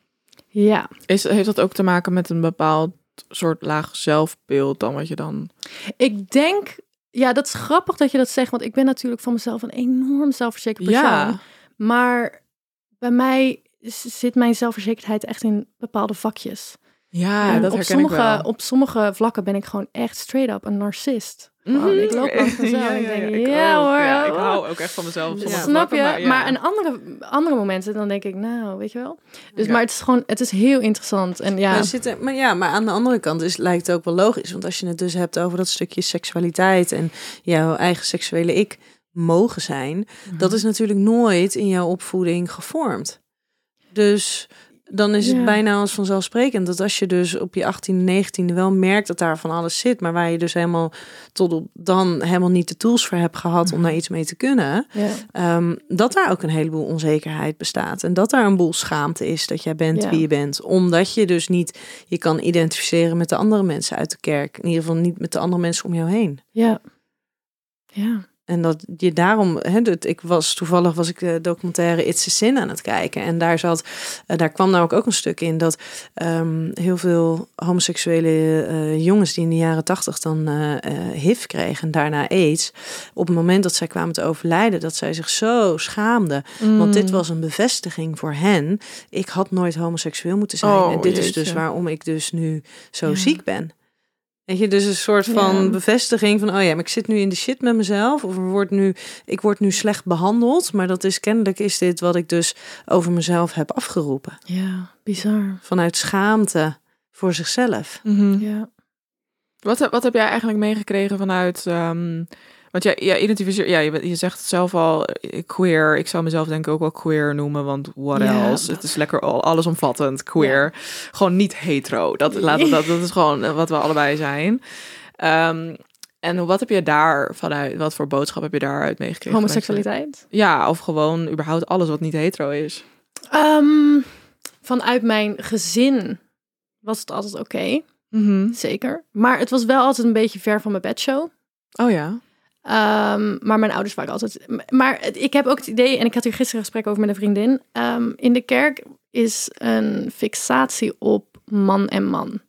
[SPEAKER 2] Ja,
[SPEAKER 4] Is, heeft dat ook te maken met een bepaald soort laag zelfbeeld dan wat je dan...
[SPEAKER 2] ik denk, ja, dat is grappig dat je dat zegt, want ik ben natuurlijk van mezelf een enorm zelfverzekerd persoon.
[SPEAKER 4] Ja.
[SPEAKER 2] Maar bij mij zit mijn zelfverzekerdheid echt in bepaalde vakjes.
[SPEAKER 4] Ja,
[SPEAKER 2] En
[SPEAKER 4] dat
[SPEAKER 2] op
[SPEAKER 4] herken
[SPEAKER 2] sommige,
[SPEAKER 4] ik wel.
[SPEAKER 2] Op sommige vlakken ben ik gewoon echt straight up een narcist. Gewoon, ik loop langs mezelf en ik denk,
[SPEAKER 4] ik
[SPEAKER 2] ja,
[SPEAKER 4] ook.
[SPEAKER 2] hoor,
[SPEAKER 4] Ja, ik hou ook echt van mezelf. op sommige
[SPEAKER 2] Snap je? Maar,
[SPEAKER 4] ja.
[SPEAKER 2] een andere, andere momenten, dan denk ik, nou, weet je wel. Dus,
[SPEAKER 4] Ja.
[SPEAKER 2] maar het is gewoon, het is heel interessant. En ja,
[SPEAKER 5] Maar, zitten, maar ja, maar aan de andere kant is, lijkt het ook wel logisch. Want als je het dus hebt over dat stukje seksualiteit en jouw eigen seksuele ik mogen zijn,
[SPEAKER 4] Mhm.
[SPEAKER 5] dat is natuurlijk nooit in jouw opvoeding gevormd. Dus dan is
[SPEAKER 2] Ja.
[SPEAKER 5] het bijna als vanzelfsprekend dat als je dus op je 18e, 19e wel merkt dat daar van alles zit, maar waar je dus helemaal tot op dan helemaal niet de tools voor hebt gehad om daar iets mee te kunnen,
[SPEAKER 2] ja,
[SPEAKER 5] Ehm, dat daar ook een heleboel onzekerheid bestaat. En dat daar een boel schaamte is dat jij bent
[SPEAKER 2] Ja.
[SPEAKER 5] wie je bent. Omdat je dus niet je kan identificeren met de andere mensen uit de kerk. In ieder geval niet met de andere mensen om jou heen.
[SPEAKER 2] ja. Ja,
[SPEAKER 5] En dat je daarom, hè, ik was toevallig was ik de documentaire It's a Sin aan het kijken. En daar zat, eh, daar kwam nou ook, een stuk in dat ehm, heel veel homoseksuele eh, jongens die in de jaren tachtig dan eh eh, HIV kregen en daarna AIDS. Op het moment dat zij kwamen te overlijden, dat zij zich zo schaamden. Want dit was een bevestiging voor hen. Ik had nooit homoseksueel moeten zijn.
[SPEAKER 4] Oh,
[SPEAKER 5] en dit is dus waarom ik dus nu zo
[SPEAKER 2] Ja.
[SPEAKER 5] ziek ben. Weet je, dus een soort van
[SPEAKER 2] Ja.
[SPEAKER 5] bevestiging van, oh ja, maar ik zit nu in de shit met mezelf. Of er wordt nu, ik word nu slecht behandeld. Maar dat is kennelijk is dit wat ik dus over mezelf heb afgeroepen.
[SPEAKER 2] ja, bizar.
[SPEAKER 5] Vanuit schaamte voor zichzelf.
[SPEAKER 4] Mhm.
[SPEAKER 2] Ja.
[SPEAKER 4] Wat, heb- wat heb jij eigenlijk meegekregen vanuit... ehm, want jij, jij identificeert... Ja, je, zegt het zelf al, eh, queer. Ik zou mezelf denk ik ook wel queer noemen, want what
[SPEAKER 2] Ja,
[SPEAKER 4] else?
[SPEAKER 2] dat-
[SPEAKER 4] Het is lekker al, allesomvattend, queer. Gewoon niet hetero. Dat, laten dat, dat is gewoon eh, wat we allebei zijn. Ehm, en wat heb je daar vanuit... Wat voor boodschap heb je daaruit meegekregen?
[SPEAKER 2] Homoseksualiteit.
[SPEAKER 4] Ja, of gewoon überhaupt alles wat niet hetero is.
[SPEAKER 2] Ehm, vanuit mijn gezin was het altijd oké,
[SPEAKER 4] Mhm.
[SPEAKER 2] zeker. Maar het was wel altijd een beetje ver van mijn bedshow.
[SPEAKER 4] Oh ja.
[SPEAKER 2] Ehm, maar mijn ouders waren altijd. Maar ik heb ook het idee, en ik had hier gisteren een gesprek over met een vriendin. ehm, in de kerk is een fixatie op man en man.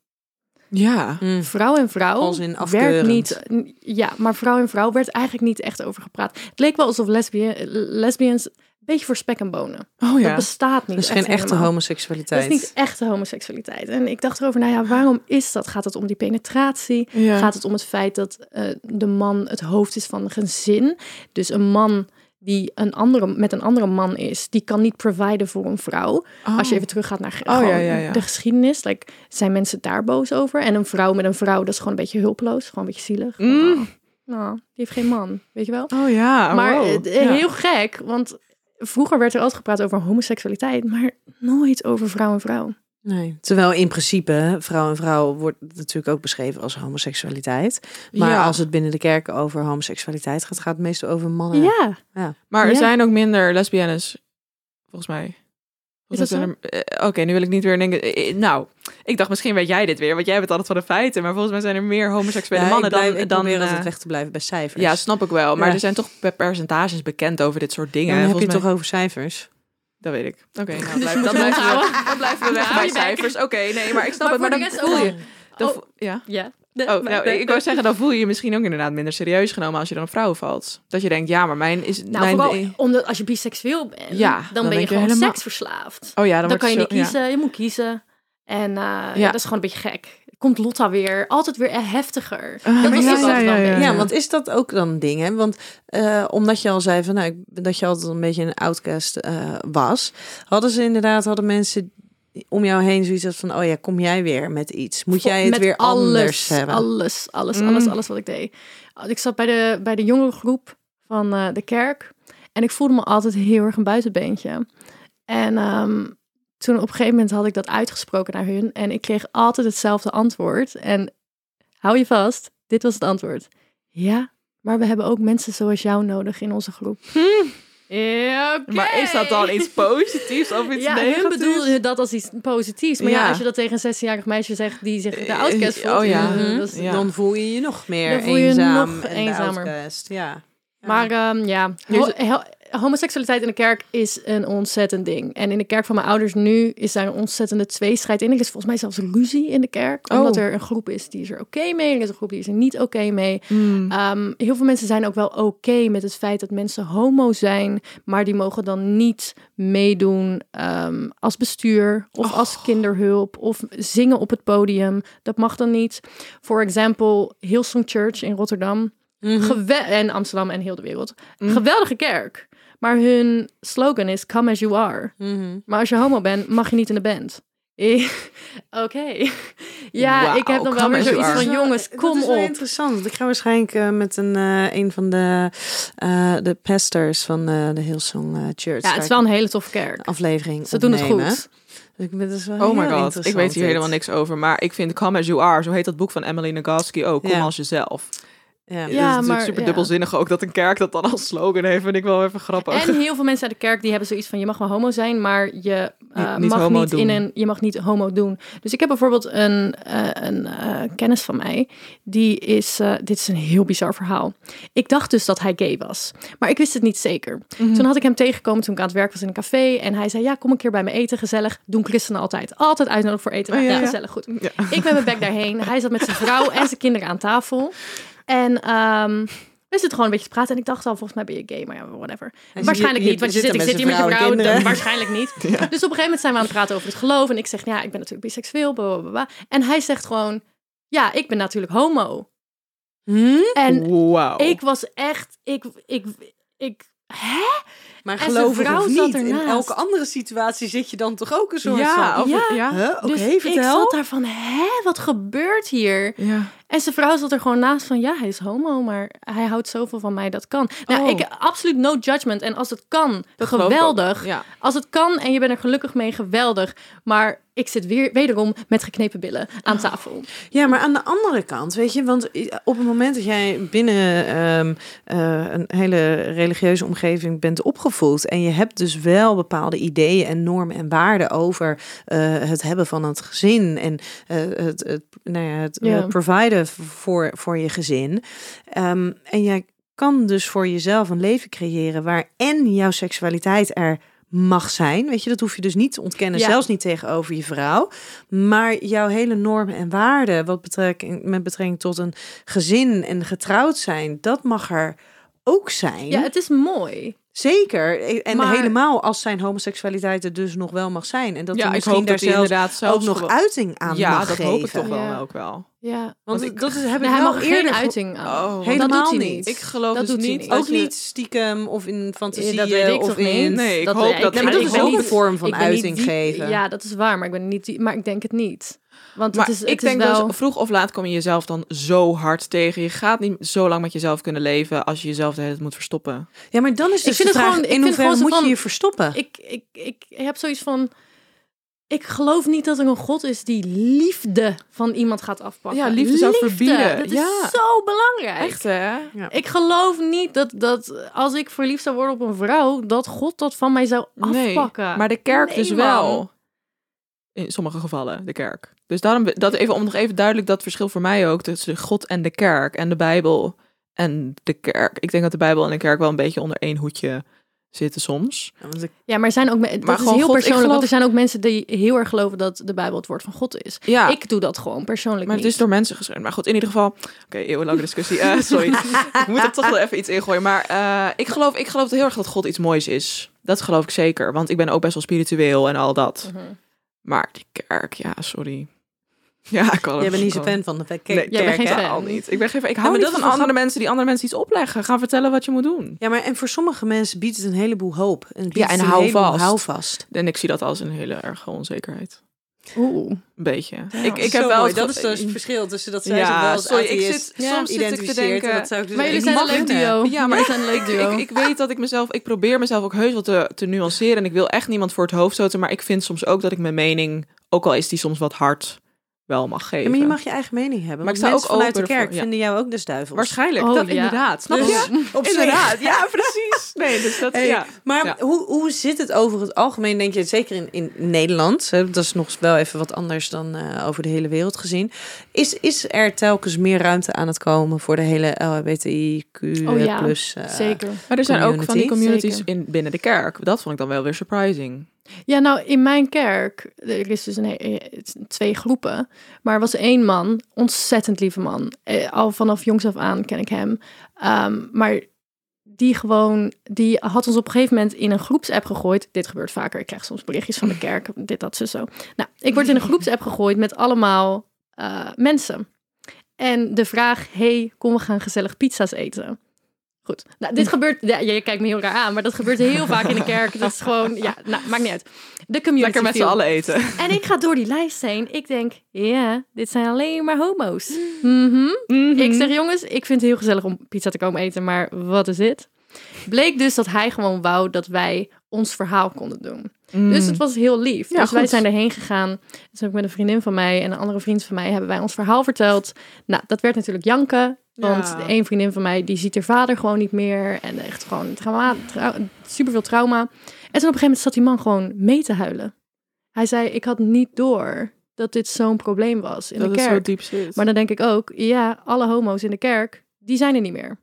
[SPEAKER 4] Ja.
[SPEAKER 2] Vrouw en vrouw
[SPEAKER 5] Als in
[SPEAKER 2] werd niet. Ja, maar vrouw en vrouw werd eigenlijk niet echt over gepraat. Het leek wel alsof lesbien, lesbians beetje voor spek en bonen.
[SPEAKER 4] Oh
[SPEAKER 2] Dat
[SPEAKER 4] ja.
[SPEAKER 2] bestaat niet.
[SPEAKER 5] Dat is
[SPEAKER 2] echt
[SPEAKER 5] geen echte
[SPEAKER 2] helemaal.
[SPEAKER 5] homoseksualiteit.
[SPEAKER 2] Dat is niet echte homoseksualiteit. En ik dacht erover, nou ja, waarom is dat? Gaat het om die penetratie?
[SPEAKER 4] Ja.
[SPEAKER 2] Gaat het om het feit dat eh, de man het hoofd is van een gezin? Dus een man die een andere, met een andere man is, die kan niet providen voor een vrouw. Als je even teruggaat naar
[SPEAKER 4] Oh, ja, ja,
[SPEAKER 2] de geschiedenis, like, zijn mensen daar boos over? En een vrouw met een vrouw, dat is gewoon een beetje hulpeloos, gewoon een beetje zielig.
[SPEAKER 4] Mm.
[SPEAKER 2] Nou, die heeft geen man, weet je wel?
[SPEAKER 4] Oh ja,
[SPEAKER 2] maar
[SPEAKER 4] wow.
[SPEAKER 2] eh, heel gek, want vroeger werd er altijd gepraat over homoseksualiteit, maar nooit over vrouw en vrouw.
[SPEAKER 5] Nee. Terwijl in principe vrouw en vrouw wordt natuurlijk ook beschreven als homoseksualiteit. Maar
[SPEAKER 4] Ja.
[SPEAKER 5] als het binnen de kerken over homoseksualiteit gaat, gaat het meestal over mannen.
[SPEAKER 2] Ja,
[SPEAKER 4] Maar er
[SPEAKER 2] Ja.
[SPEAKER 4] zijn ook minder lesbiennes, volgens mij.
[SPEAKER 2] Is dat
[SPEAKER 4] eh, Oké, nu wil ik niet weer denken. eh, eh, Nou, ik dacht misschien weet jij dit weer, want jij bent altijd van de feiten. Maar volgens mij zijn er meer homoseksuele
[SPEAKER 5] Ja,
[SPEAKER 4] mannen
[SPEAKER 5] blijf,
[SPEAKER 4] dan.
[SPEAKER 5] ik
[SPEAKER 4] dan
[SPEAKER 5] altijd weg te blijven bij cijfers.
[SPEAKER 4] ja, snap ik wel. Maar
[SPEAKER 5] Ja.
[SPEAKER 4] er zijn toch per- percentages bekend over dit soort
[SPEAKER 5] Ja,
[SPEAKER 4] dingen.
[SPEAKER 5] dan heb je het
[SPEAKER 4] mij.
[SPEAKER 5] toch over cijfers.
[SPEAKER 4] Dat weet ik. Oké, nou,
[SPEAKER 2] Dus
[SPEAKER 4] dan, blijven we, dan blijven we weg bij cijfers. Oké, nee, maar ik snap
[SPEAKER 2] Maar
[SPEAKER 4] het. Maar dan voel je... Dan
[SPEAKER 2] Oh.
[SPEAKER 4] vo- ja? Oh, nou, ik wou zeggen, dan voel je je misschien ook inderdaad minder serieus genomen als je dan op vrouwen valt. Dat je denkt, ja, maar mijn is...
[SPEAKER 2] Nou,
[SPEAKER 4] mijn
[SPEAKER 2] vooral omdat als je biseksueel bent,
[SPEAKER 4] Ja,
[SPEAKER 2] dan,
[SPEAKER 4] dan
[SPEAKER 2] ben je gewoon
[SPEAKER 4] helemaal-
[SPEAKER 2] seksverslaafd.
[SPEAKER 4] Oh ja, dan,
[SPEAKER 2] Dan, kan je niet
[SPEAKER 4] ja.
[SPEAKER 2] kiezen, je moet kiezen. En eh, ja.
[SPEAKER 4] Ja.
[SPEAKER 2] dat is gewoon een beetje gek. Komt Lotta weer, altijd weer heftiger.
[SPEAKER 4] Ah,
[SPEAKER 2] dat
[SPEAKER 4] maar
[SPEAKER 2] was
[SPEAKER 4] ja, ja,
[SPEAKER 2] een
[SPEAKER 5] want is dat ook dan een ding? Hè? Want eh, omdat je al zei van, nou, ik- dat je altijd een beetje een outcast eh, was, hadden ze inderdaad, hadden mensen om jou heen zoiets als van, oh ja, kom jij weer met iets? Moet jij het
[SPEAKER 2] Met
[SPEAKER 5] weer
[SPEAKER 2] alles,
[SPEAKER 5] anders hebben?
[SPEAKER 2] Alles, alles,
[SPEAKER 4] Mm.
[SPEAKER 2] alles, alles wat ik deed. Ik zat bij de, bij de jongere groep van eh, de kerk. En ik voelde me altijd heel erg een buitenbeentje. En ehm, toen op een gegeven moment had ik dat uitgesproken naar hun. En ik kreeg altijd hetzelfde antwoord. En hou je vast, dit was het antwoord. Ja, maar we hebben ook mensen zoals jou nodig in onze groep. Ja, oké.
[SPEAKER 4] Hm. Maar is dat dan iets positiefs of iets
[SPEAKER 2] Ja,
[SPEAKER 4] negatiefs?
[SPEAKER 2] hun bedoelde dat als iets positiefs. Maar ja,
[SPEAKER 4] Ja.
[SPEAKER 2] als je dat tegen een 16-jarig meisje zegt die zich de
[SPEAKER 4] Eh,
[SPEAKER 2] outcast voelt.
[SPEAKER 4] oh ja.
[SPEAKER 5] Mhm.
[SPEAKER 2] dat is-
[SPEAKER 4] Ja.
[SPEAKER 5] Dan voel je je nog meer
[SPEAKER 2] Dan voel je je
[SPEAKER 5] eenzaam
[SPEAKER 2] nog
[SPEAKER 5] en
[SPEAKER 2] eenzamer.
[SPEAKER 5] outcast. Ja.
[SPEAKER 2] Maar ehm, ja, ho- homoseksualiteit in de kerk is een ontzettend ding. En in de kerk van mijn ouders nu is daar een ontzettende tweestrijd in. Er is volgens mij zelfs ruzie in de kerk.
[SPEAKER 4] Oh.
[SPEAKER 2] Omdat er een groep is die is er oké mee. Er is een groep die is er niet oké mee.
[SPEAKER 4] Hmm.
[SPEAKER 2] Ehm, heel veel mensen zijn ook wel oké met het feit dat mensen homo zijn. Maar die mogen dan niet meedoen ehm, als bestuur of als kinderhulp. Of zingen op het podium. Dat mag dan niet. For example, Hillsong Church in Rotterdam.
[SPEAKER 5] Mhm.
[SPEAKER 2] En Amsterdam en heel de wereld.
[SPEAKER 4] Mm.
[SPEAKER 2] Geweldige kerk. Maar hun slogan is come as you are.
[SPEAKER 5] Mhm.
[SPEAKER 2] Maar als je homo bent, mag je niet in de band. Oké. Ja, ik heb dan wel weer zoiets van, jongens,
[SPEAKER 5] Dat
[SPEAKER 2] kom
[SPEAKER 5] is wel
[SPEAKER 2] op.
[SPEAKER 5] interessant. Ik ga waarschijnlijk eh, met een, eh, een van de, eh, de pastors van eh, de Hillsong Church.
[SPEAKER 2] Ja, het is wel een hele toffe kerk.
[SPEAKER 5] aflevering
[SPEAKER 2] Ze doen het goed.
[SPEAKER 5] Dus ik ben dus wel
[SPEAKER 4] Oh my god, ik weet hier
[SPEAKER 5] dit.
[SPEAKER 4] helemaal niks over. Maar ik vind Come As You Are, zo heet dat boek van Emily Nagoski ook. Kom
[SPEAKER 5] Ja.
[SPEAKER 4] als jezelf.
[SPEAKER 5] Ja.
[SPEAKER 2] Ja,
[SPEAKER 4] het is natuurlijk
[SPEAKER 2] maar-
[SPEAKER 4] super
[SPEAKER 2] ja.
[SPEAKER 4] dubbelzinnig ook dat een kerk dat dan als slogan heeft. Vind ik wel even grappig.
[SPEAKER 2] En heel veel mensen uit de kerk die hebben zoiets van je mag wel homo zijn, maar je eh,
[SPEAKER 4] Niet- niet
[SPEAKER 2] mag niet
[SPEAKER 4] doen.
[SPEAKER 2] in een je mag niet homo doen. Dus ik heb bijvoorbeeld een, eh, een eh, kennis van mij die is dit is een heel bizar verhaal. Ik dacht dus dat hij gay was, maar ik wist het niet zeker.
[SPEAKER 4] Mhm.
[SPEAKER 2] Toen had ik hem tegengekomen toen ik aan het werk was in een café en hij zei ja kom een keer bij me eten gezellig. Doen christenen altijd altijd uitnodigen voor eten.
[SPEAKER 4] Oh, ja,
[SPEAKER 2] ja,
[SPEAKER 4] ja.
[SPEAKER 2] gezellig goed.
[SPEAKER 4] Ja.
[SPEAKER 2] Ik ben mijn bek daarheen. Hij zat met zijn vrouw en zijn kinderen aan tafel. En ehm, we zitten gewoon een beetje te praten. En ik dacht al, volgens mij ben je gay. Maar ja, whatever.
[SPEAKER 5] Hij
[SPEAKER 2] waarschijnlijk niet, want je
[SPEAKER 5] zit
[SPEAKER 2] ik zit hier met je
[SPEAKER 5] vrouw
[SPEAKER 2] dan waarschijnlijk niet. Dus op een gegeven moment zijn we aan het praten over het geloof. En ik zeg, ja, ik ben natuurlijk biseksueel. Bla, bla, bla, bla. En hij zegt gewoon, ja, ik ben natuurlijk homo.
[SPEAKER 5] Hm?
[SPEAKER 2] En
[SPEAKER 4] Wauw.
[SPEAKER 2] ik was echt, ik, ik, ik, hè?
[SPEAKER 5] Maar
[SPEAKER 2] En
[SPEAKER 5] geloof
[SPEAKER 2] vrouw
[SPEAKER 5] of niet, in elke andere situatie zit je dan toch ook een soort
[SPEAKER 4] ja,
[SPEAKER 5] van...
[SPEAKER 4] of,
[SPEAKER 2] Ja.
[SPEAKER 4] ja.
[SPEAKER 5] Huh? Oké,
[SPEAKER 2] dus ik
[SPEAKER 5] vertel.
[SPEAKER 2] zat daar van, hè, wat gebeurt hier?
[SPEAKER 4] ja.
[SPEAKER 2] En zijn vrouw zat er gewoon naast van, ja, hij is homo, maar hij houdt zoveel van mij, dat kan. Nou,
[SPEAKER 4] Oh.
[SPEAKER 2] ik, absoluut no judgment. En als het kan,
[SPEAKER 4] Dat ik
[SPEAKER 2] geweldig.
[SPEAKER 4] Ja.
[SPEAKER 2] Als het kan en je bent er gelukkig mee, geweldig. Maar ik zit weer, wederom met geknepen billen aan tafel.
[SPEAKER 5] Ja, maar aan de andere kant, weet je, want op het moment dat jij binnen ehm, eh, een hele religieuze omgeving bent opgevoed en je hebt dus wel bepaalde ideeën en normen en waarden over eh, het hebben van het gezin en eh, het, het, nou ja, het
[SPEAKER 2] Ja.
[SPEAKER 5] eh, providen voor, voor je gezin. Ehm, en jij kan dus voor jezelf een leven creëren waar en jouw seksualiteit er mag zijn. Weet je, dat hoef je dus niet te ontkennen,
[SPEAKER 2] Ja.
[SPEAKER 5] zelfs niet tegenover je vrouw. Maar jouw hele normen en waarden, wat betrekking, met betrekking tot een gezin en getrouwd zijn, dat mag er ook zijn.
[SPEAKER 2] Ja, het is mooi.
[SPEAKER 5] Zeker. En
[SPEAKER 2] Maar-
[SPEAKER 5] helemaal als zijn homoseksualiteit er dus nog wel mag zijn. En dat
[SPEAKER 4] ja,
[SPEAKER 5] hij misschien daar
[SPEAKER 4] dat
[SPEAKER 5] zelfs ook nog uiting aan
[SPEAKER 4] Ja,
[SPEAKER 5] mag
[SPEAKER 4] dat
[SPEAKER 5] geven.
[SPEAKER 4] hoop ik toch wel
[SPEAKER 2] Ja.
[SPEAKER 4] ook wel.
[SPEAKER 2] Ja.
[SPEAKER 5] Want
[SPEAKER 4] Want ik-
[SPEAKER 5] dat is, heb ik
[SPEAKER 2] hij
[SPEAKER 5] wel
[SPEAKER 2] mag er
[SPEAKER 5] eerder
[SPEAKER 2] geen uiting aan.
[SPEAKER 4] Oh,
[SPEAKER 2] dat
[SPEAKER 5] helemaal
[SPEAKER 2] doet hij
[SPEAKER 5] niet.
[SPEAKER 4] Ik geloof
[SPEAKER 2] Dat
[SPEAKER 4] dus
[SPEAKER 2] doet
[SPEAKER 4] niet. dat
[SPEAKER 5] Ook
[SPEAKER 4] je-
[SPEAKER 5] niet stiekem of in fantasie
[SPEAKER 2] dat weet ik
[SPEAKER 5] of
[SPEAKER 2] toch
[SPEAKER 5] in...
[SPEAKER 2] niet.
[SPEAKER 4] Nee, ik
[SPEAKER 2] Dat-
[SPEAKER 4] hoop dat-
[SPEAKER 5] Nee, dat
[SPEAKER 2] ik
[SPEAKER 5] is ook een vorm van
[SPEAKER 2] niet
[SPEAKER 5] uiting geven.
[SPEAKER 2] Ja, dat is waar, maar ik ben niet die, maar ik denk het niet. Want
[SPEAKER 4] Maar
[SPEAKER 2] het is, het
[SPEAKER 4] ik
[SPEAKER 2] is
[SPEAKER 4] denk
[SPEAKER 2] wel...
[SPEAKER 4] dus, vroeg of laat kom je jezelf dan zo hard tegen. Je gaat niet zo lang met jezelf kunnen leven als je jezelf de hele tijd moet verstoppen.
[SPEAKER 5] Ja, maar dan is dus
[SPEAKER 2] Ik vind
[SPEAKER 5] de
[SPEAKER 2] het
[SPEAKER 5] vraag,
[SPEAKER 2] gewoon- ik
[SPEAKER 5] in
[SPEAKER 2] vind
[SPEAKER 5] hoeverre
[SPEAKER 2] gewoon
[SPEAKER 5] moet je
[SPEAKER 2] van-
[SPEAKER 5] je verstoppen?
[SPEAKER 2] ik, ik, ik heb zoiets van. Ik geloof niet dat er een God is die liefde van iemand gaat afpakken.
[SPEAKER 4] Ja, liefde zou verbieden.
[SPEAKER 2] Dat is zo belangrijk.
[SPEAKER 4] Echt hè?
[SPEAKER 5] Ja.
[SPEAKER 2] Ik geloof niet dat, dat als ik verliefd zou worden op een vrouw, dat God dat van mij zou afpakken.
[SPEAKER 4] Nee, maar de kerk
[SPEAKER 2] Nee,
[SPEAKER 4] dus
[SPEAKER 2] man.
[SPEAKER 4] In sommige gevallen, de kerk. Dus daarom, dat even, om nog even duidelijk dat verschil voor mij ook tussen God en de kerk en de Bijbel en de kerk. Ik denk dat de Bijbel en de kerk wel een beetje onder één hoedje zitten soms.
[SPEAKER 5] Ja,
[SPEAKER 2] maar er zijn ook me- dat
[SPEAKER 4] Maar
[SPEAKER 2] is heel
[SPEAKER 4] God,
[SPEAKER 2] persoonlijk.
[SPEAKER 4] geloof-
[SPEAKER 2] Want er zijn ook mensen die heel erg geloven dat de Bijbel het woord van God is.
[SPEAKER 4] Ja,
[SPEAKER 2] Ik doe dat gewoon persoonlijk
[SPEAKER 4] maar
[SPEAKER 2] niet.
[SPEAKER 4] het is door mensen geschreven. Maar goed, in ieder geval. Oké, eeuwenlange discussie. Eh, sorry. ik moet er toch wel even iets ingooien. Maar eh, ik, geloof, ik geloof heel erg dat God iets moois is. Dat geloof ik zeker. Want ik ben ook best wel spiritueel en al dat.
[SPEAKER 2] Mhm.
[SPEAKER 4] Maar die kerk, ja, sorry. Ja, ik kan
[SPEAKER 5] Jij bent niet zo fan van de kerk.
[SPEAKER 4] Nee,
[SPEAKER 2] Jij bent geen fan.
[SPEAKER 4] Niet. Ik ben geen fan. Ik hou
[SPEAKER 5] maar
[SPEAKER 4] niet
[SPEAKER 5] dat
[SPEAKER 4] van andere mensen die andere mensen iets opleggen. Gaan vertellen wat je moet doen.
[SPEAKER 5] Ja, maar en voor sommige mensen biedt het een heleboel hoop. En het biedt
[SPEAKER 4] Ja, en
[SPEAKER 5] een
[SPEAKER 4] hou vast. En ik zie dat als een hele erge onzekerheid.
[SPEAKER 2] Oeh.
[SPEAKER 4] Een beetje.
[SPEAKER 5] Ja,
[SPEAKER 4] ik, ik heb wel
[SPEAKER 5] mooi. dat is dus het verschil tussen dat zij
[SPEAKER 4] Ja,
[SPEAKER 5] zich wel als
[SPEAKER 4] sorry, ik zit-
[SPEAKER 2] Ja.
[SPEAKER 4] soms zit ik te denken-
[SPEAKER 5] en dat zou ik dus
[SPEAKER 2] Maar jullie
[SPEAKER 5] ik
[SPEAKER 2] zijn een leuk duo.
[SPEAKER 4] Ja, maar
[SPEAKER 2] Jullie zijn een leuk
[SPEAKER 4] ik,
[SPEAKER 2] duo.
[SPEAKER 4] ik, ik weet dat ik mezelf, ik probeer mezelf ook heus wel te, te nuanceren. En ik wil echt niemand voor het hoofd stoten. Maar ik vind soms ook dat ik mijn mening, ook al is die soms wat hard, wel mag geven.
[SPEAKER 5] Ja, maar je mag je eigen mening hebben.
[SPEAKER 4] Maar ik sta ook
[SPEAKER 5] vanuit de kerk
[SPEAKER 4] ervoor, ja.
[SPEAKER 5] vinden jou ook des duivels.
[SPEAKER 4] Waarschijnlijk,
[SPEAKER 2] Oh,
[SPEAKER 4] dat
[SPEAKER 2] ja.
[SPEAKER 4] inderdaad. Snap
[SPEAKER 5] Dus
[SPEAKER 4] je?
[SPEAKER 5] op.
[SPEAKER 4] Inderdaad, ja, precies. Nee, dus dat,
[SPEAKER 5] Hey,
[SPEAKER 4] ja.
[SPEAKER 5] Maar
[SPEAKER 4] Ja.
[SPEAKER 5] hoe, hoe zit het over het algemeen, denk je, zeker in, in Nederland, hè, dat is nog wel even wat anders dan eh, over de hele wereld gezien, is, is er telkens meer ruimte aan het komen voor de hele LHBTIQ
[SPEAKER 2] Oh ja,
[SPEAKER 5] plus eh,
[SPEAKER 2] Zeker.
[SPEAKER 4] Maar er zijn ook van die communities in, binnen de kerk. Dat vond ik dan wel weer surprising.
[SPEAKER 2] Ja, nou, in mijn kerk, er is dus een, het zijn twee groepen. Maar er was één man, ontzettend lieve man. Eh, al vanaf jongs af aan ken ik hem. Ehm, maar die gewoon, die had ons op een gegeven moment in een groepsapp gegooid. Dit gebeurt vaker, ik krijg soms berichtjes van de kerk, dit, dat, zo, zo. Nou, ik word in een groepsapp gegooid met allemaal eh, mensen. En de vraag, hey, kom we gaan gezellig pizza's eten. Goed, nou, dit gebeurt, ja, je kijkt me heel raar aan, maar dat gebeurt heel vaak in de kerk. Dat is gewoon, ja, nou, maakt niet uit. De community
[SPEAKER 4] Lekker met z'n allen eten.
[SPEAKER 2] En ik ga door die lijst heen. Ik denk, ja, dit zijn alleen maar homo's. Mhm. Ik zeg, jongens, ik vind het heel gezellig om pizza te komen eten, maar wat is dit? Bleek dus dat hij gewoon wou dat wij ons verhaal konden doen. Dus het was heel lief.
[SPEAKER 4] Ja,
[SPEAKER 2] dus wij zijn erheen gegaan. Dus heb ik met een vriendin van mij en een andere vriend van mij hebben wij ons verhaal verteld. Nou, dat werd natuurlijk janken. Want
[SPEAKER 4] Ja.
[SPEAKER 2] een vriendin van mij, die ziet haar vader gewoon niet meer. En echt gewoon trauma, trau superveel trauma. En toen op een gegeven moment zat die man gewoon mee te huilen. Hij zei, ik had niet door dat dit zo'n probleem was in
[SPEAKER 4] dat
[SPEAKER 2] de
[SPEAKER 4] is zo
[SPEAKER 2] kerk.
[SPEAKER 4] diep zit.
[SPEAKER 2] Maar dan denk ik ook, ja, alle homo's in de kerk, die zijn er niet meer.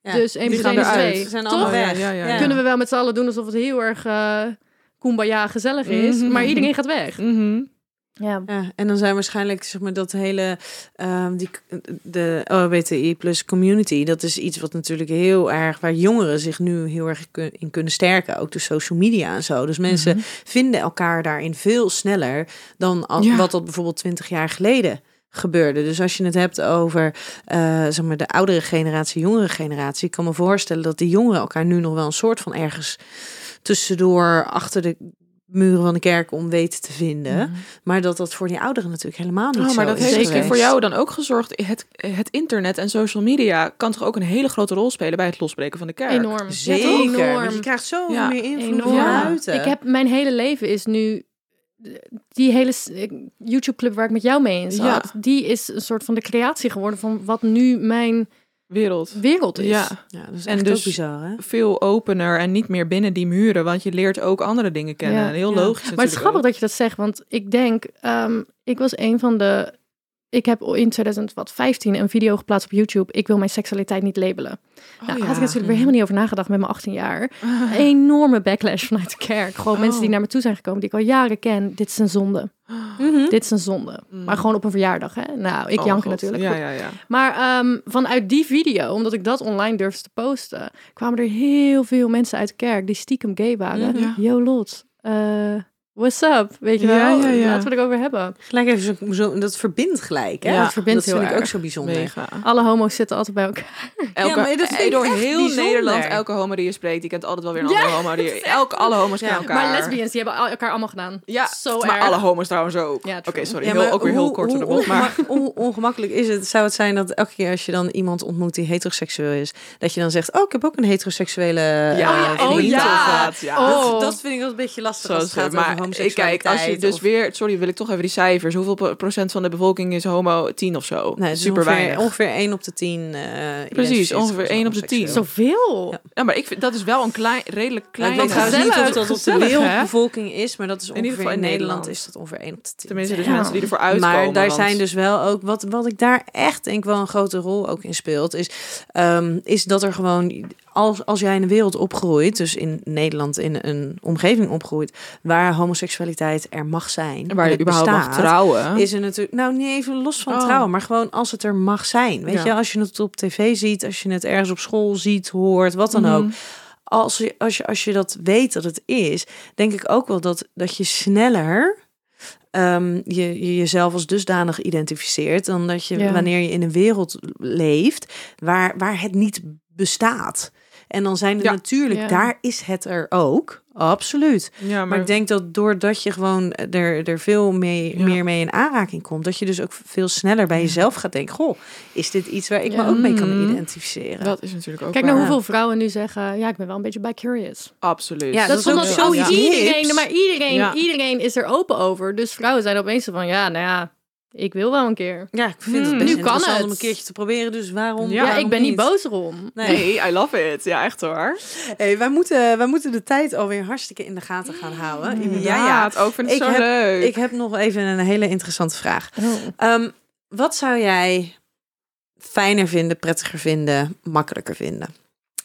[SPEAKER 5] Ja,
[SPEAKER 2] dus één plus één is twee.
[SPEAKER 5] Ze zijn
[SPEAKER 2] Toch?
[SPEAKER 5] allemaal
[SPEAKER 4] ja,
[SPEAKER 5] weg.
[SPEAKER 4] ja, ja, ja.
[SPEAKER 2] Kunnen we wel met z'n allen doen alsof het heel erg eh kumbaya gezellig is.
[SPEAKER 4] Mhm.
[SPEAKER 2] Maar iedereen gaat weg.
[SPEAKER 4] Mhm.
[SPEAKER 2] Ja.
[SPEAKER 5] Ja, en dan zijn waarschijnlijk zeg maar dat hele ehm, die de LHBTI plus community, dat is iets wat natuurlijk heel erg waar jongeren zich nu heel erg in kunnen sterken, ook de social media en zo. Dus mensen vinden elkaar daarin veel sneller dan als,
[SPEAKER 4] Ja.
[SPEAKER 5] wat dat bijvoorbeeld twintig jaar geleden gebeurde. Dus als je het hebt over eh, zeg maar de oudere generatie, jongere generatie, ik kan me voorstellen dat die jongeren elkaar nu nog wel een soort van ergens tussendoor achter de muren van de kerk om weten te vinden. Maar dat dat voor die ouderen natuurlijk helemaal niet
[SPEAKER 4] Oh,
[SPEAKER 5] zo
[SPEAKER 4] maar dat
[SPEAKER 5] is
[SPEAKER 4] heeft
[SPEAKER 2] Zeker.
[SPEAKER 4] voor jou dan ook gezorgd. Het, het internet en social media kan toch ook een hele grote rol spelen bij het losbreken van de kerk.
[SPEAKER 2] Enorm.
[SPEAKER 5] Zeker,
[SPEAKER 2] Ja, enorm.
[SPEAKER 5] je krijgt zoveel
[SPEAKER 4] Ja,
[SPEAKER 5] meer invloed van
[SPEAKER 4] Ja.
[SPEAKER 5] buiten.
[SPEAKER 2] Ik heb mijn hele leven is nu die hele s- YouTube club waar ik met jou mee in zat.
[SPEAKER 4] Ja.
[SPEAKER 2] Die is een soort van de creatie geworden van wat nu mijn
[SPEAKER 4] Wereld.
[SPEAKER 2] wereld is.
[SPEAKER 4] Ja,
[SPEAKER 5] ja, dat is
[SPEAKER 4] En
[SPEAKER 5] echt
[SPEAKER 4] dus-
[SPEAKER 5] ook bizar, hè?
[SPEAKER 4] veel opener en niet meer binnen die muren, want je leert ook andere dingen kennen.
[SPEAKER 2] Ja.
[SPEAKER 4] Heel
[SPEAKER 5] Ja.
[SPEAKER 4] logisch.
[SPEAKER 2] Maar het is grappig dat je dat zegt, want ik denk, ehm, ik was een van de. Ik heb in 2015 een video geplaatst op YouTube. Ik wil mijn seksualiteit niet labelen. nou,
[SPEAKER 4] Oh, ja.
[SPEAKER 2] had ik natuurlijk weer helemaal niet over nagedacht met mijn 18 jaar. Een enorme backlash vanuit de kerk. Gewoon mensen die
[SPEAKER 4] Oh.
[SPEAKER 2] naar me toe zijn gekomen, die ik al jaren ken. Dit is een zonde.
[SPEAKER 5] Mhm.
[SPEAKER 2] Dit is een zonde. Maar gewoon op een verjaardag, hè? Nou, ik
[SPEAKER 4] Oh,
[SPEAKER 2] jank natuurlijk.
[SPEAKER 4] Ja,
[SPEAKER 2] Goed.
[SPEAKER 4] ja, ja.
[SPEAKER 2] Maar ehm, vanuit die video, omdat ik dat online durfde te posten, kwamen er heel veel mensen uit de kerk die stiekem gay waren.
[SPEAKER 4] Mhm. Ja.
[SPEAKER 2] Yo, Lot, eh, what's up? Weet je
[SPEAKER 4] Ja,
[SPEAKER 2] wel?
[SPEAKER 4] ja, ja.
[SPEAKER 2] Laten we het erover hebben.
[SPEAKER 5] Gelijk even zo, zo, dat verbindt gelijk. Hè?
[SPEAKER 4] Ja,
[SPEAKER 2] dat verbindt
[SPEAKER 5] dat vind
[SPEAKER 2] heel
[SPEAKER 5] ik ook zo bijzonder.
[SPEAKER 4] Mega.
[SPEAKER 2] Alle homo's zitten altijd bij elkaar.
[SPEAKER 4] Elke,
[SPEAKER 5] maar dat vind
[SPEAKER 4] door heel
[SPEAKER 5] bijzonder.
[SPEAKER 4] Nederland, elke homo die je spreekt, die kent altijd wel weer een
[SPEAKER 2] Ja,
[SPEAKER 4] andere homo. Die, elke, alle homo's
[SPEAKER 5] Ja.
[SPEAKER 4] kennen elkaar.
[SPEAKER 2] Maar lesbians, die hebben al- elkaar allemaal gedaan.
[SPEAKER 4] Ja,
[SPEAKER 2] Zo
[SPEAKER 4] maar
[SPEAKER 2] erg.
[SPEAKER 4] alle homo's trouwens ook.
[SPEAKER 2] Ja,
[SPEAKER 4] Oké, sorry.
[SPEAKER 5] Ja,
[SPEAKER 4] heel, ook weer heel
[SPEAKER 5] hoe-
[SPEAKER 4] kort door de
[SPEAKER 5] hoe
[SPEAKER 4] bocht. Maar
[SPEAKER 5] hoe ongemakkelijk is het? Zou het zijn dat elke keer als je dan iemand ontmoet die heteroseksueel is, dat je dan zegt, oh, ik heb ook een heteroseksuele
[SPEAKER 4] ja,
[SPEAKER 5] eh,
[SPEAKER 2] oh, ja.
[SPEAKER 4] inderdaad. Ja.
[SPEAKER 2] Oh.
[SPEAKER 5] Dat, dat vind ik wel een beetje lastig
[SPEAKER 4] Zo
[SPEAKER 5] als het gaat homoseksualiteit.
[SPEAKER 4] kijk, als je dus
[SPEAKER 5] of-
[SPEAKER 4] weer... Sorry, wil ik toch even die cijfers. Hoeveel pro- procent van de bevolking is homo? 10 of zo?
[SPEAKER 5] Nee,
[SPEAKER 4] Super
[SPEAKER 5] ongeveer,
[SPEAKER 4] weinig.
[SPEAKER 5] ongeveer 1 op de 10. eh,
[SPEAKER 4] Precies, ongeveer
[SPEAKER 5] als
[SPEAKER 4] 1 op de 10.
[SPEAKER 5] homoseksueel.
[SPEAKER 2] Zoveel.
[SPEAKER 5] Ja.
[SPEAKER 4] Ja, maar ik vind, dat is wel een klein, redelijk
[SPEAKER 5] Ja,
[SPEAKER 4] klein...
[SPEAKER 5] ik weet trouwens niet of dat op de wereldbevolking is, maar dat is
[SPEAKER 4] In
[SPEAKER 5] ongeveer
[SPEAKER 4] ieder geval
[SPEAKER 5] in
[SPEAKER 4] in
[SPEAKER 5] Nederland
[SPEAKER 4] Nederland.
[SPEAKER 5] is dat ongeveer 1 op de 10.
[SPEAKER 4] Tenminste, dus
[SPEAKER 2] Ja.
[SPEAKER 4] mensen die ervoor uitkomen.
[SPEAKER 5] Maar daar
[SPEAKER 4] want-
[SPEAKER 5] zijn dus wel ook, wat, wat ik daar echt denk wel een grote rol ook in speelt, is, ehm, is dat er gewoon, als, als jij in een wereld opgroeit, dus in Nederland in een omgeving opgroeit, waar homoseksualiteit er mag zijn,
[SPEAKER 4] En waar je überhaupt mag
[SPEAKER 5] bestaat,
[SPEAKER 4] trouwen.
[SPEAKER 5] Is er natuurlijk, nou niet even los van
[SPEAKER 4] Oh.
[SPEAKER 5] trouwen, maar gewoon als het er mag zijn. Weet
[SPEAKER 4] Ja.
[SPEAKER 5] je, als je het op tv ziet, als je het ergens op school ziet, hoort, wat dan
[SPEAKER 4] Mhm.
[SPEAKER 5] ook. Als je, als, je, als je dat weet dat het is, denk ik ook wel dat, dat je sneller ehm, je, je jezelf als dusdanig identificeert dan dat je
[SPEAKER 2] Ja.
[SPEAKER 5] wanneer je in een wereld leeft waar, waar het niet bestaat. En dan zijn er
[SPEAKER 4] Ja.
[SPEAKER 5] natuurlijk,
[SPEAKER 2] Ja.
[SPEAKER 5] daar is het er ook. Absoluut.
[SPEAKER 4] Ja,
[SPEAKER 5] Maar,
[SPEAKER 4] maar,
[SPEAKER 5] ik denk dat doordat je gewoon er, er veel mee,
[SPEAKER 4] Ja.
[SPEAKER 5] meer mee in aanraking komt, dat je dus ook veel sneller bij jezelf gaat denken: Goh, is dit iets waar ik
[SPEAKER 2] Ja.
[SPEAKER 5] me ook mee kan
[SPEAKER 4] Mhm.
[SPEAKER 5] identificeren?
[SPEAKER 4] dat is natuurlijk ook
[SPEAKER 2] Kijk naar hoeveel vrouwen nu zeggen, ja, ik ben wel een beetje bi-curious.
[SPEAKER 4] Absoluut.
[SPEAKER 5] Ja,
[SPEAKER 2] Dat, is
[SPEAKER 5] ook zoiets
[SPEAKER 2] ook iedereen, maar iedereen,
[SPEAKER 4] Ja.
[SPEAKER 2] iedereen is er open over. Dus vrouwen zijn opeens van, ja, nou ja, ik wil wel een keer.
[SPEAKER 5] Ja, ik vind het
[SPEAKER 4] Hmm.
[SPEAKER 5] best
[SPEAKER 2] Nu kan
[SPEAKER 5] interessant
[SPEAKER 2] het.
[SPEAKER 5] om een keertje te proberen, dus waarom?
[SPEAKER 4] Ja,
[SPEAKER 5] waarom
[SPEAKER 2] ik ben niet boos erom.
[SPEAKER 5] Nee.
[SPEAKER 4] Nee, I love it. Ja, echt hoor.
[SPEAKER 5] Hey, wij, moeten, wij moeten de tijd alweer hartstikke in de gaten gaan houden. Ja, ja.
[SPEAKER 4] het ook vind ik,
[SPEAKER 5] Ik
[SPEAKER 4] zo
[SPEAKER 5] heb-
[SPEAKER 4] leuk.
[SPEAKER 5] Ik heb nog even een hele interessante vraag.
[SPEAKER 2] Oh.
[SPEAKER 5] Ehm, wat zou jij fijner vinden, prettiger vinden, makkelijker vinden?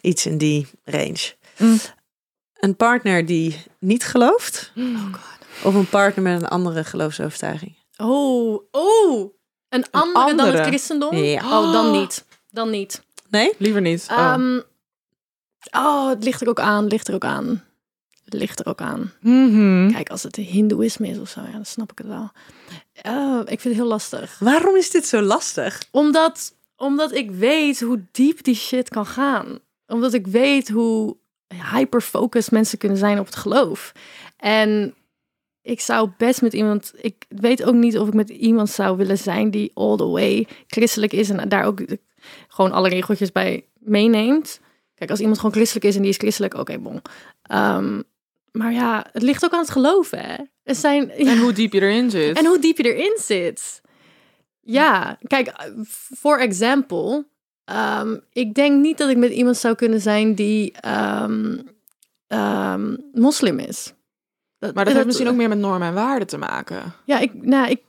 [SPEAKER 5] Iets in die range.
[SPEAKER 4] Mm.
[SPEAKER 5] Een partner die niet gelooft?
[SPEAKER 2] Oh
[SPEAKER 5] Of een partner met een andere geloofsovertuiging?
[SPEAKER 2] Oh, oh. Een andere, dan
[SPEAKER 4] andere.
[SPEAKER 2] het christendom?
[SPEAKER 5] Ja.
[SPEAKER 2] Oh, dan niet. Dan niet.
[SPEAKER 5] Nee?
[SPEAKER 4] Liever niet. Oh.
[SPEAKER 2] Ehm, oh, het ligt er ook aan, ligt er ook aan. Het ligt er ook aan.
[SPEAKER 4] Mhm.
[SPEAKER 2] Kijk, als het hindoeïsme is of zo, ja, dan snap ik het wel. Oh, ik vind het heel lastig.
[SPEAKER 5] Waarom is dit zo lastig?
[SPEAKER 2] Omdat, omdat ik weet hoe diep die shit kan gaan. Omdat ik weet hoe hyperfocused mensen kunnen zijn op het geloof. En ik zou best met iemand... Ik weet ook niet of ik met iemand zou willen zijn die all the way christelijk is... en daar ook gewoon alle regeltjes bij meeneemt. Kijk, als iemand gewoon christelijk is en die is christelijk, oké, bon. Ehm, maar ja, het ligt ook aan het geloof, hè. Er zijn,
[SPEAKER 4] En hoe diep je erin zit.
[SPEAKER 2] en hoe diep je erin zit. Ja, kijk, voor example, ehm, ik denk niet dat ik met iemand zou kunnen zijn die ehm, moslim is.
[SPEAKER 4] Maar dat heeft misschien ook meer met normen en waarden te maken.
[SPEAKER 2] Ja, ik, nou, ik,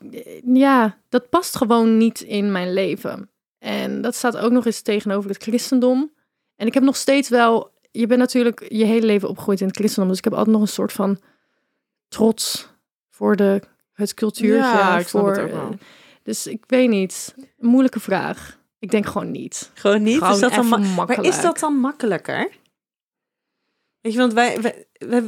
[SPEAKER 2] ja, dat past gewoon niet in mijn leven. En dat staat ook nog eens tegenover het christendom. En ik heb nog steeds wel, je bent natuurlijk je hele leven opgegroeid in het christendom, dus ik heb altijd nog een soort van trots voor de, het cultuurtje.
[SPEAKER 4] Ja, ik snap
[SPEAKER 2] voor,
[SPEAKER 4] het ook wel.
[SPEAKER 2] Dus ik weet niet. Moeilijke vraag. Ik denk gewoon niet.
[SPEAKER 5] Gewoon niet?
[SPEAKER 2] Gewoon
[SPEAKER 5] is dat dan maar is dat dan makkelijker? Weet je, want wij,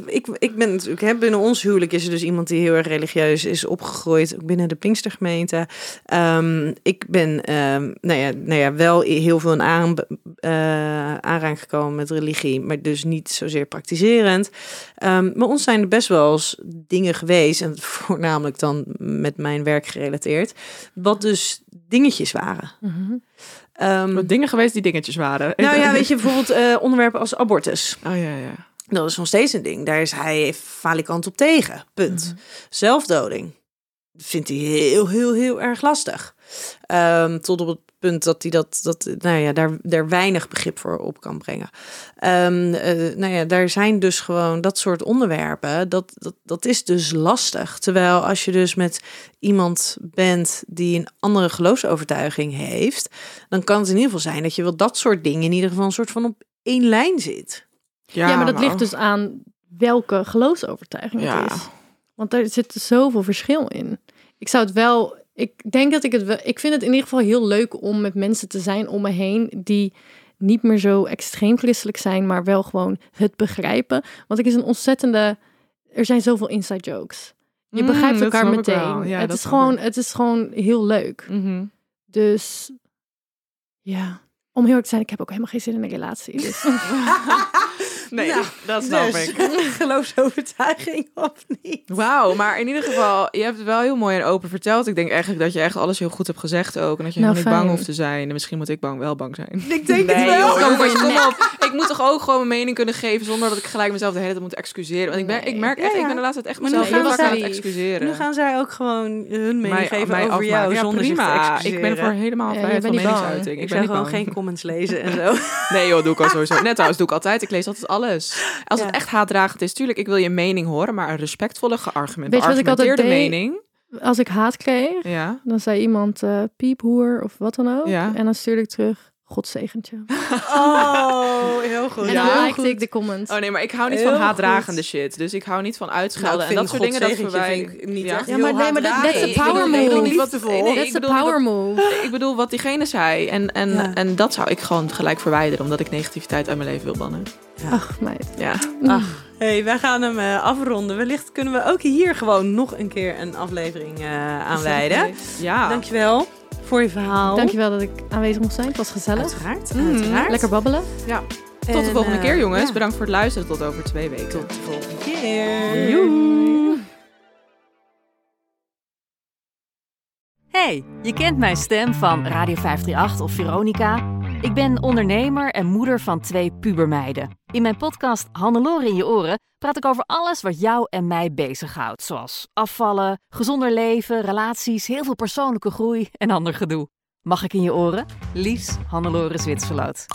[SPEAKER 5] ik, ik ben natuurlijk, hè, binnen ons huwelijk is er dus iemand die heel erg religieus is opgegroeid, ook binnen de Pinkstergemeente. Ehm, ik ben, ehm, nou, ja, nou ja, wel heel veel in aan, eh, aanraking gekomen met religie, maar dus niet zozeer praktiserend. Ehm, maar ons zijn er best wel eens dingen geweest, en voornamelijk dan met mijn werk gerelateerd, wat dus dingetjes waren. Ehm,
[SPEAKER 4] Wat dingen geweest die dingetjes waren.
[SPEAKER 5] nou ja, weet je, bijvoorbeeld eh, onderwerpen als abortus.
[SPEAKER 4] Oh ja, ja.
[SPEAKER 5] Dat is nog steeds een ding. Daar is hij falikant op tegen. Punt. Zelfdoding. Vindt hij heel, heel, heel erg lastig. Ehm, tot op het punt dat hij dat, dat nou ja, daar, daar weinig begrip voor op kan brengen. Ehm, eh, nou ja, daar zijn dus gewoon dat soort onderwerpen. Dat, dat, dat is dus lastig. Terwijl als je dus met iemand bent die een andere geloofsovertuiging heeft, dan kan het in ieder geval zijn dat je wel dat soort dingen in ieder geval een soort van op één lijn zit.
[SPEAKER 2] Ja, maar dat ligt dus aan welke geloofsovertuiging
[SPEAKER 4] Ja.
[SPEAKER 2] het is. Want er zit zoveel verschil in. Ik zou het wel. Ik denk dat ik het wel. Ik vind het in ieder geval heel leuk om met mensen te zijn om me heen die niet meer zo extreem christelijk zijn, maar wel gewoon het begrijpen. Want ik is een ontzettende. Er zijn zoveel inside jokes. Je
[SPEAKER 4] Mm,
[SPEAKER 2] begrijpt elkaar meteen.
[SPEAKER 4] Ja,
[SPEAKER 2] het, is gewoon, het is gewoon heel leuk.
[SPEAKER 4] Mhm.
[SPEAKER 2] Dus ja. Om heel eerlijk te zijn, ik heb ook helemaal geen zin in een relatie. Dus.
[SPEAKER 4] Nee,
[SPEAKER 5] Nou,
[SPEAKER 4] dat snap
[SPEAKER 5] dus,
[SPEAKER 4] ik.
[SPEAKER 5] geloofsovertuiging of niet?
[SPEAKER 4] Wauw, maar in ieder geval, je hebt het wel heel mooi en open verteld. Ik denk eigenlijk dat je echt alles heel goed hebt gezegd ook. En dat je
[SPEAKER 2] Nou,
[SPEAKER 4] helemaal niet bang hoeft te zijn. En misschien moet ik bang, wel bang zijn.
[SPEAKER 5] Ik denk
[SPEAKER 4] Nee,
[SPEAKER 5] het wel.
[SPEAKER 4] joh,
[SPEAKER 2] Kom
[SPEAKER 4] jongens, op. Ik moet toch ook gewoon mijn mening kunnen geven zonder dat ik gelijk mezelf de hele tijd moet excuseren. Want ik, ben,
[SPEAKER 2] Nee.
[SPEAKER 4] ik merk
[SPEAKER 5] Ja,
[SPEAKER 4] echt,
[SPEAKER 5] ja.
[SPEAKER 4] ik ben de laatste tijd echt mezelf heel
[SPEAKER 2] gaan
[SPEAKER 4] vaak aan
[SPEAKER 2] zij-
[SPEAKER 4] het excuseren.
[SPEAKER 5] Nu gaan zij ook gewoon hun mening
[SPEAKER 4] Mij-
[SPEAKER 5] geven
[SPEAKER 4] mij
[SPEAKER 5] over
[SPEAKER 4] afmaken.
[SPEAKER 5] jou
[SPEAKER 4] Ja,
[SPEAKER 5] zonder zich te excuseren.
[SPEAKER 4] Ik ben voor helemaal vrijheid van meningsuiting.
[SPEAKER 5] Ik
[SPEAKER 4] Ik
[SPEAKER 5] ben gewoon
[SPEAKER 4] bang.
[SPEAKER 5] geen comments lezen en zo.
[SPEAKER 4] Nee joh, doe ik al sowieso. Net trouwens, doe ik altijd. Ik lees altijd alles. Als
[SPEAKER 5] Ja.
[SPEAKER 4] het echt haatdragend is, tuurlijk, ik wil je mening horen, maar een respectvolle, geargument,
[SPEAKER 2] Weet je wat ik altijd
[SPEAKER 4] geargumenteerde
[SPEAKER 2] deed?
[SPEAKER 4] mening.
[SPEAKER 2] Als ik haat kreeg,
[SPEAKER 4] Ja.
[SPEAKER 2] dan zei iemand eh piephoer of wat dan ook.
[SPEAKER 4] Ja.
[SPEAKER 2] En dan stuurde ik terug, God zegentje.
[SPEAKER 5] Oh, heel goed.
[SPEAKER 2] En
[SPEAKER 4] Ja.
[SPEAKER 2] dan likte ik de comments.
[SPEAKER 4] Oh nee, maar ik hou niet
[SPEAKER 5] Heel
[SPEAKER 4] van haatdragende
[SPEAKER 5] goed.
[SPEAKER 4] shit. Dus ik hou niet van
[SPEAKER 5] Nou,
[SPEAKER 4] uitschelden
[SPEAKER 5] ik
[SPEAKER 4] en dat soort dingen. Dat
[SPEAKER 5] ik niet
[SPEAKER 4] Ja.
[SPEAKER 5] echt
[SPEAKER 2] Ja, maar
[SPEAKER 5] heel
[SPEAKER 2] nee, maar dat-
[SPEAKER 5] haatdragend.
[SPEAKER 2] that's a
[SPEAKER 4] ik bedoel-
[SPEAKER 2] power
[SPEAKER 4] nee, ik bedoel
[SPEAKER 2] move.
[SPEAKER 4] niet wat-
[SPEAKER 2] That's a power
[SPEAKER 4] wat-
[SPEAKER 2] move.
[SPEAKER 4] Ik bedoel wat diegene zei. En, en,
[SPEAKER 5] Ja.
[SPEAKER 4] en dat zou ik gewoon gelijk verwijderen, omdat ik negativiteit uit mijn leven wil bannen.
[SPEAKER 2] Ach, meid.
[SPEAKER 4] Ja.
[SPEAKER 5] Ach, hey, wij gaan hem eh, afronden. Wellicht kunnen we ook hier gewoon nog een keer een aflevering eh aan wijden.
[SPEAKER 4] Ja.
[SPEAKER 5] Dankjewel voor je verhaal.
[SPEAKER 2] Dankjewel dat ik aanwezig mocht zijn. Het was gezellig.
[SPEAKER 5] Uiteraard,
[SPEAKER 4] Mm,
[SPEAKER 5] uiteraard.
[SPEAKER 2] Lekker babbelen.
[SPEAKER 4] Tot de
[SPEAKER 5] En,
[SPEAKER 4] volgende
[SPEAKER 5] eh,
[SPEAKER 4] keer, jongens.
[SPEAKER 5] ja.
[SPEAKER 4] Bedankt voor het luisteren. Tot over twee weken.
[SPEAKER 5] Tot de volgende keer.
[SPEAKER 4] Joe.
[SPEAKER 6] Hey, je kent mijn stem van Radio 538 of Veronica. Ik ben ondernemer en moeder van twee pubermeiden. In mijn podcast Hannelore in je oren praat ik over alles wat jou en mij bezighoudt. Zoals afvallen, gezonder leven, relaties, heel veel persoonlijke groei en ander gedoe. Mag ik in je oren? Liefs Hannelore Zwitserloot.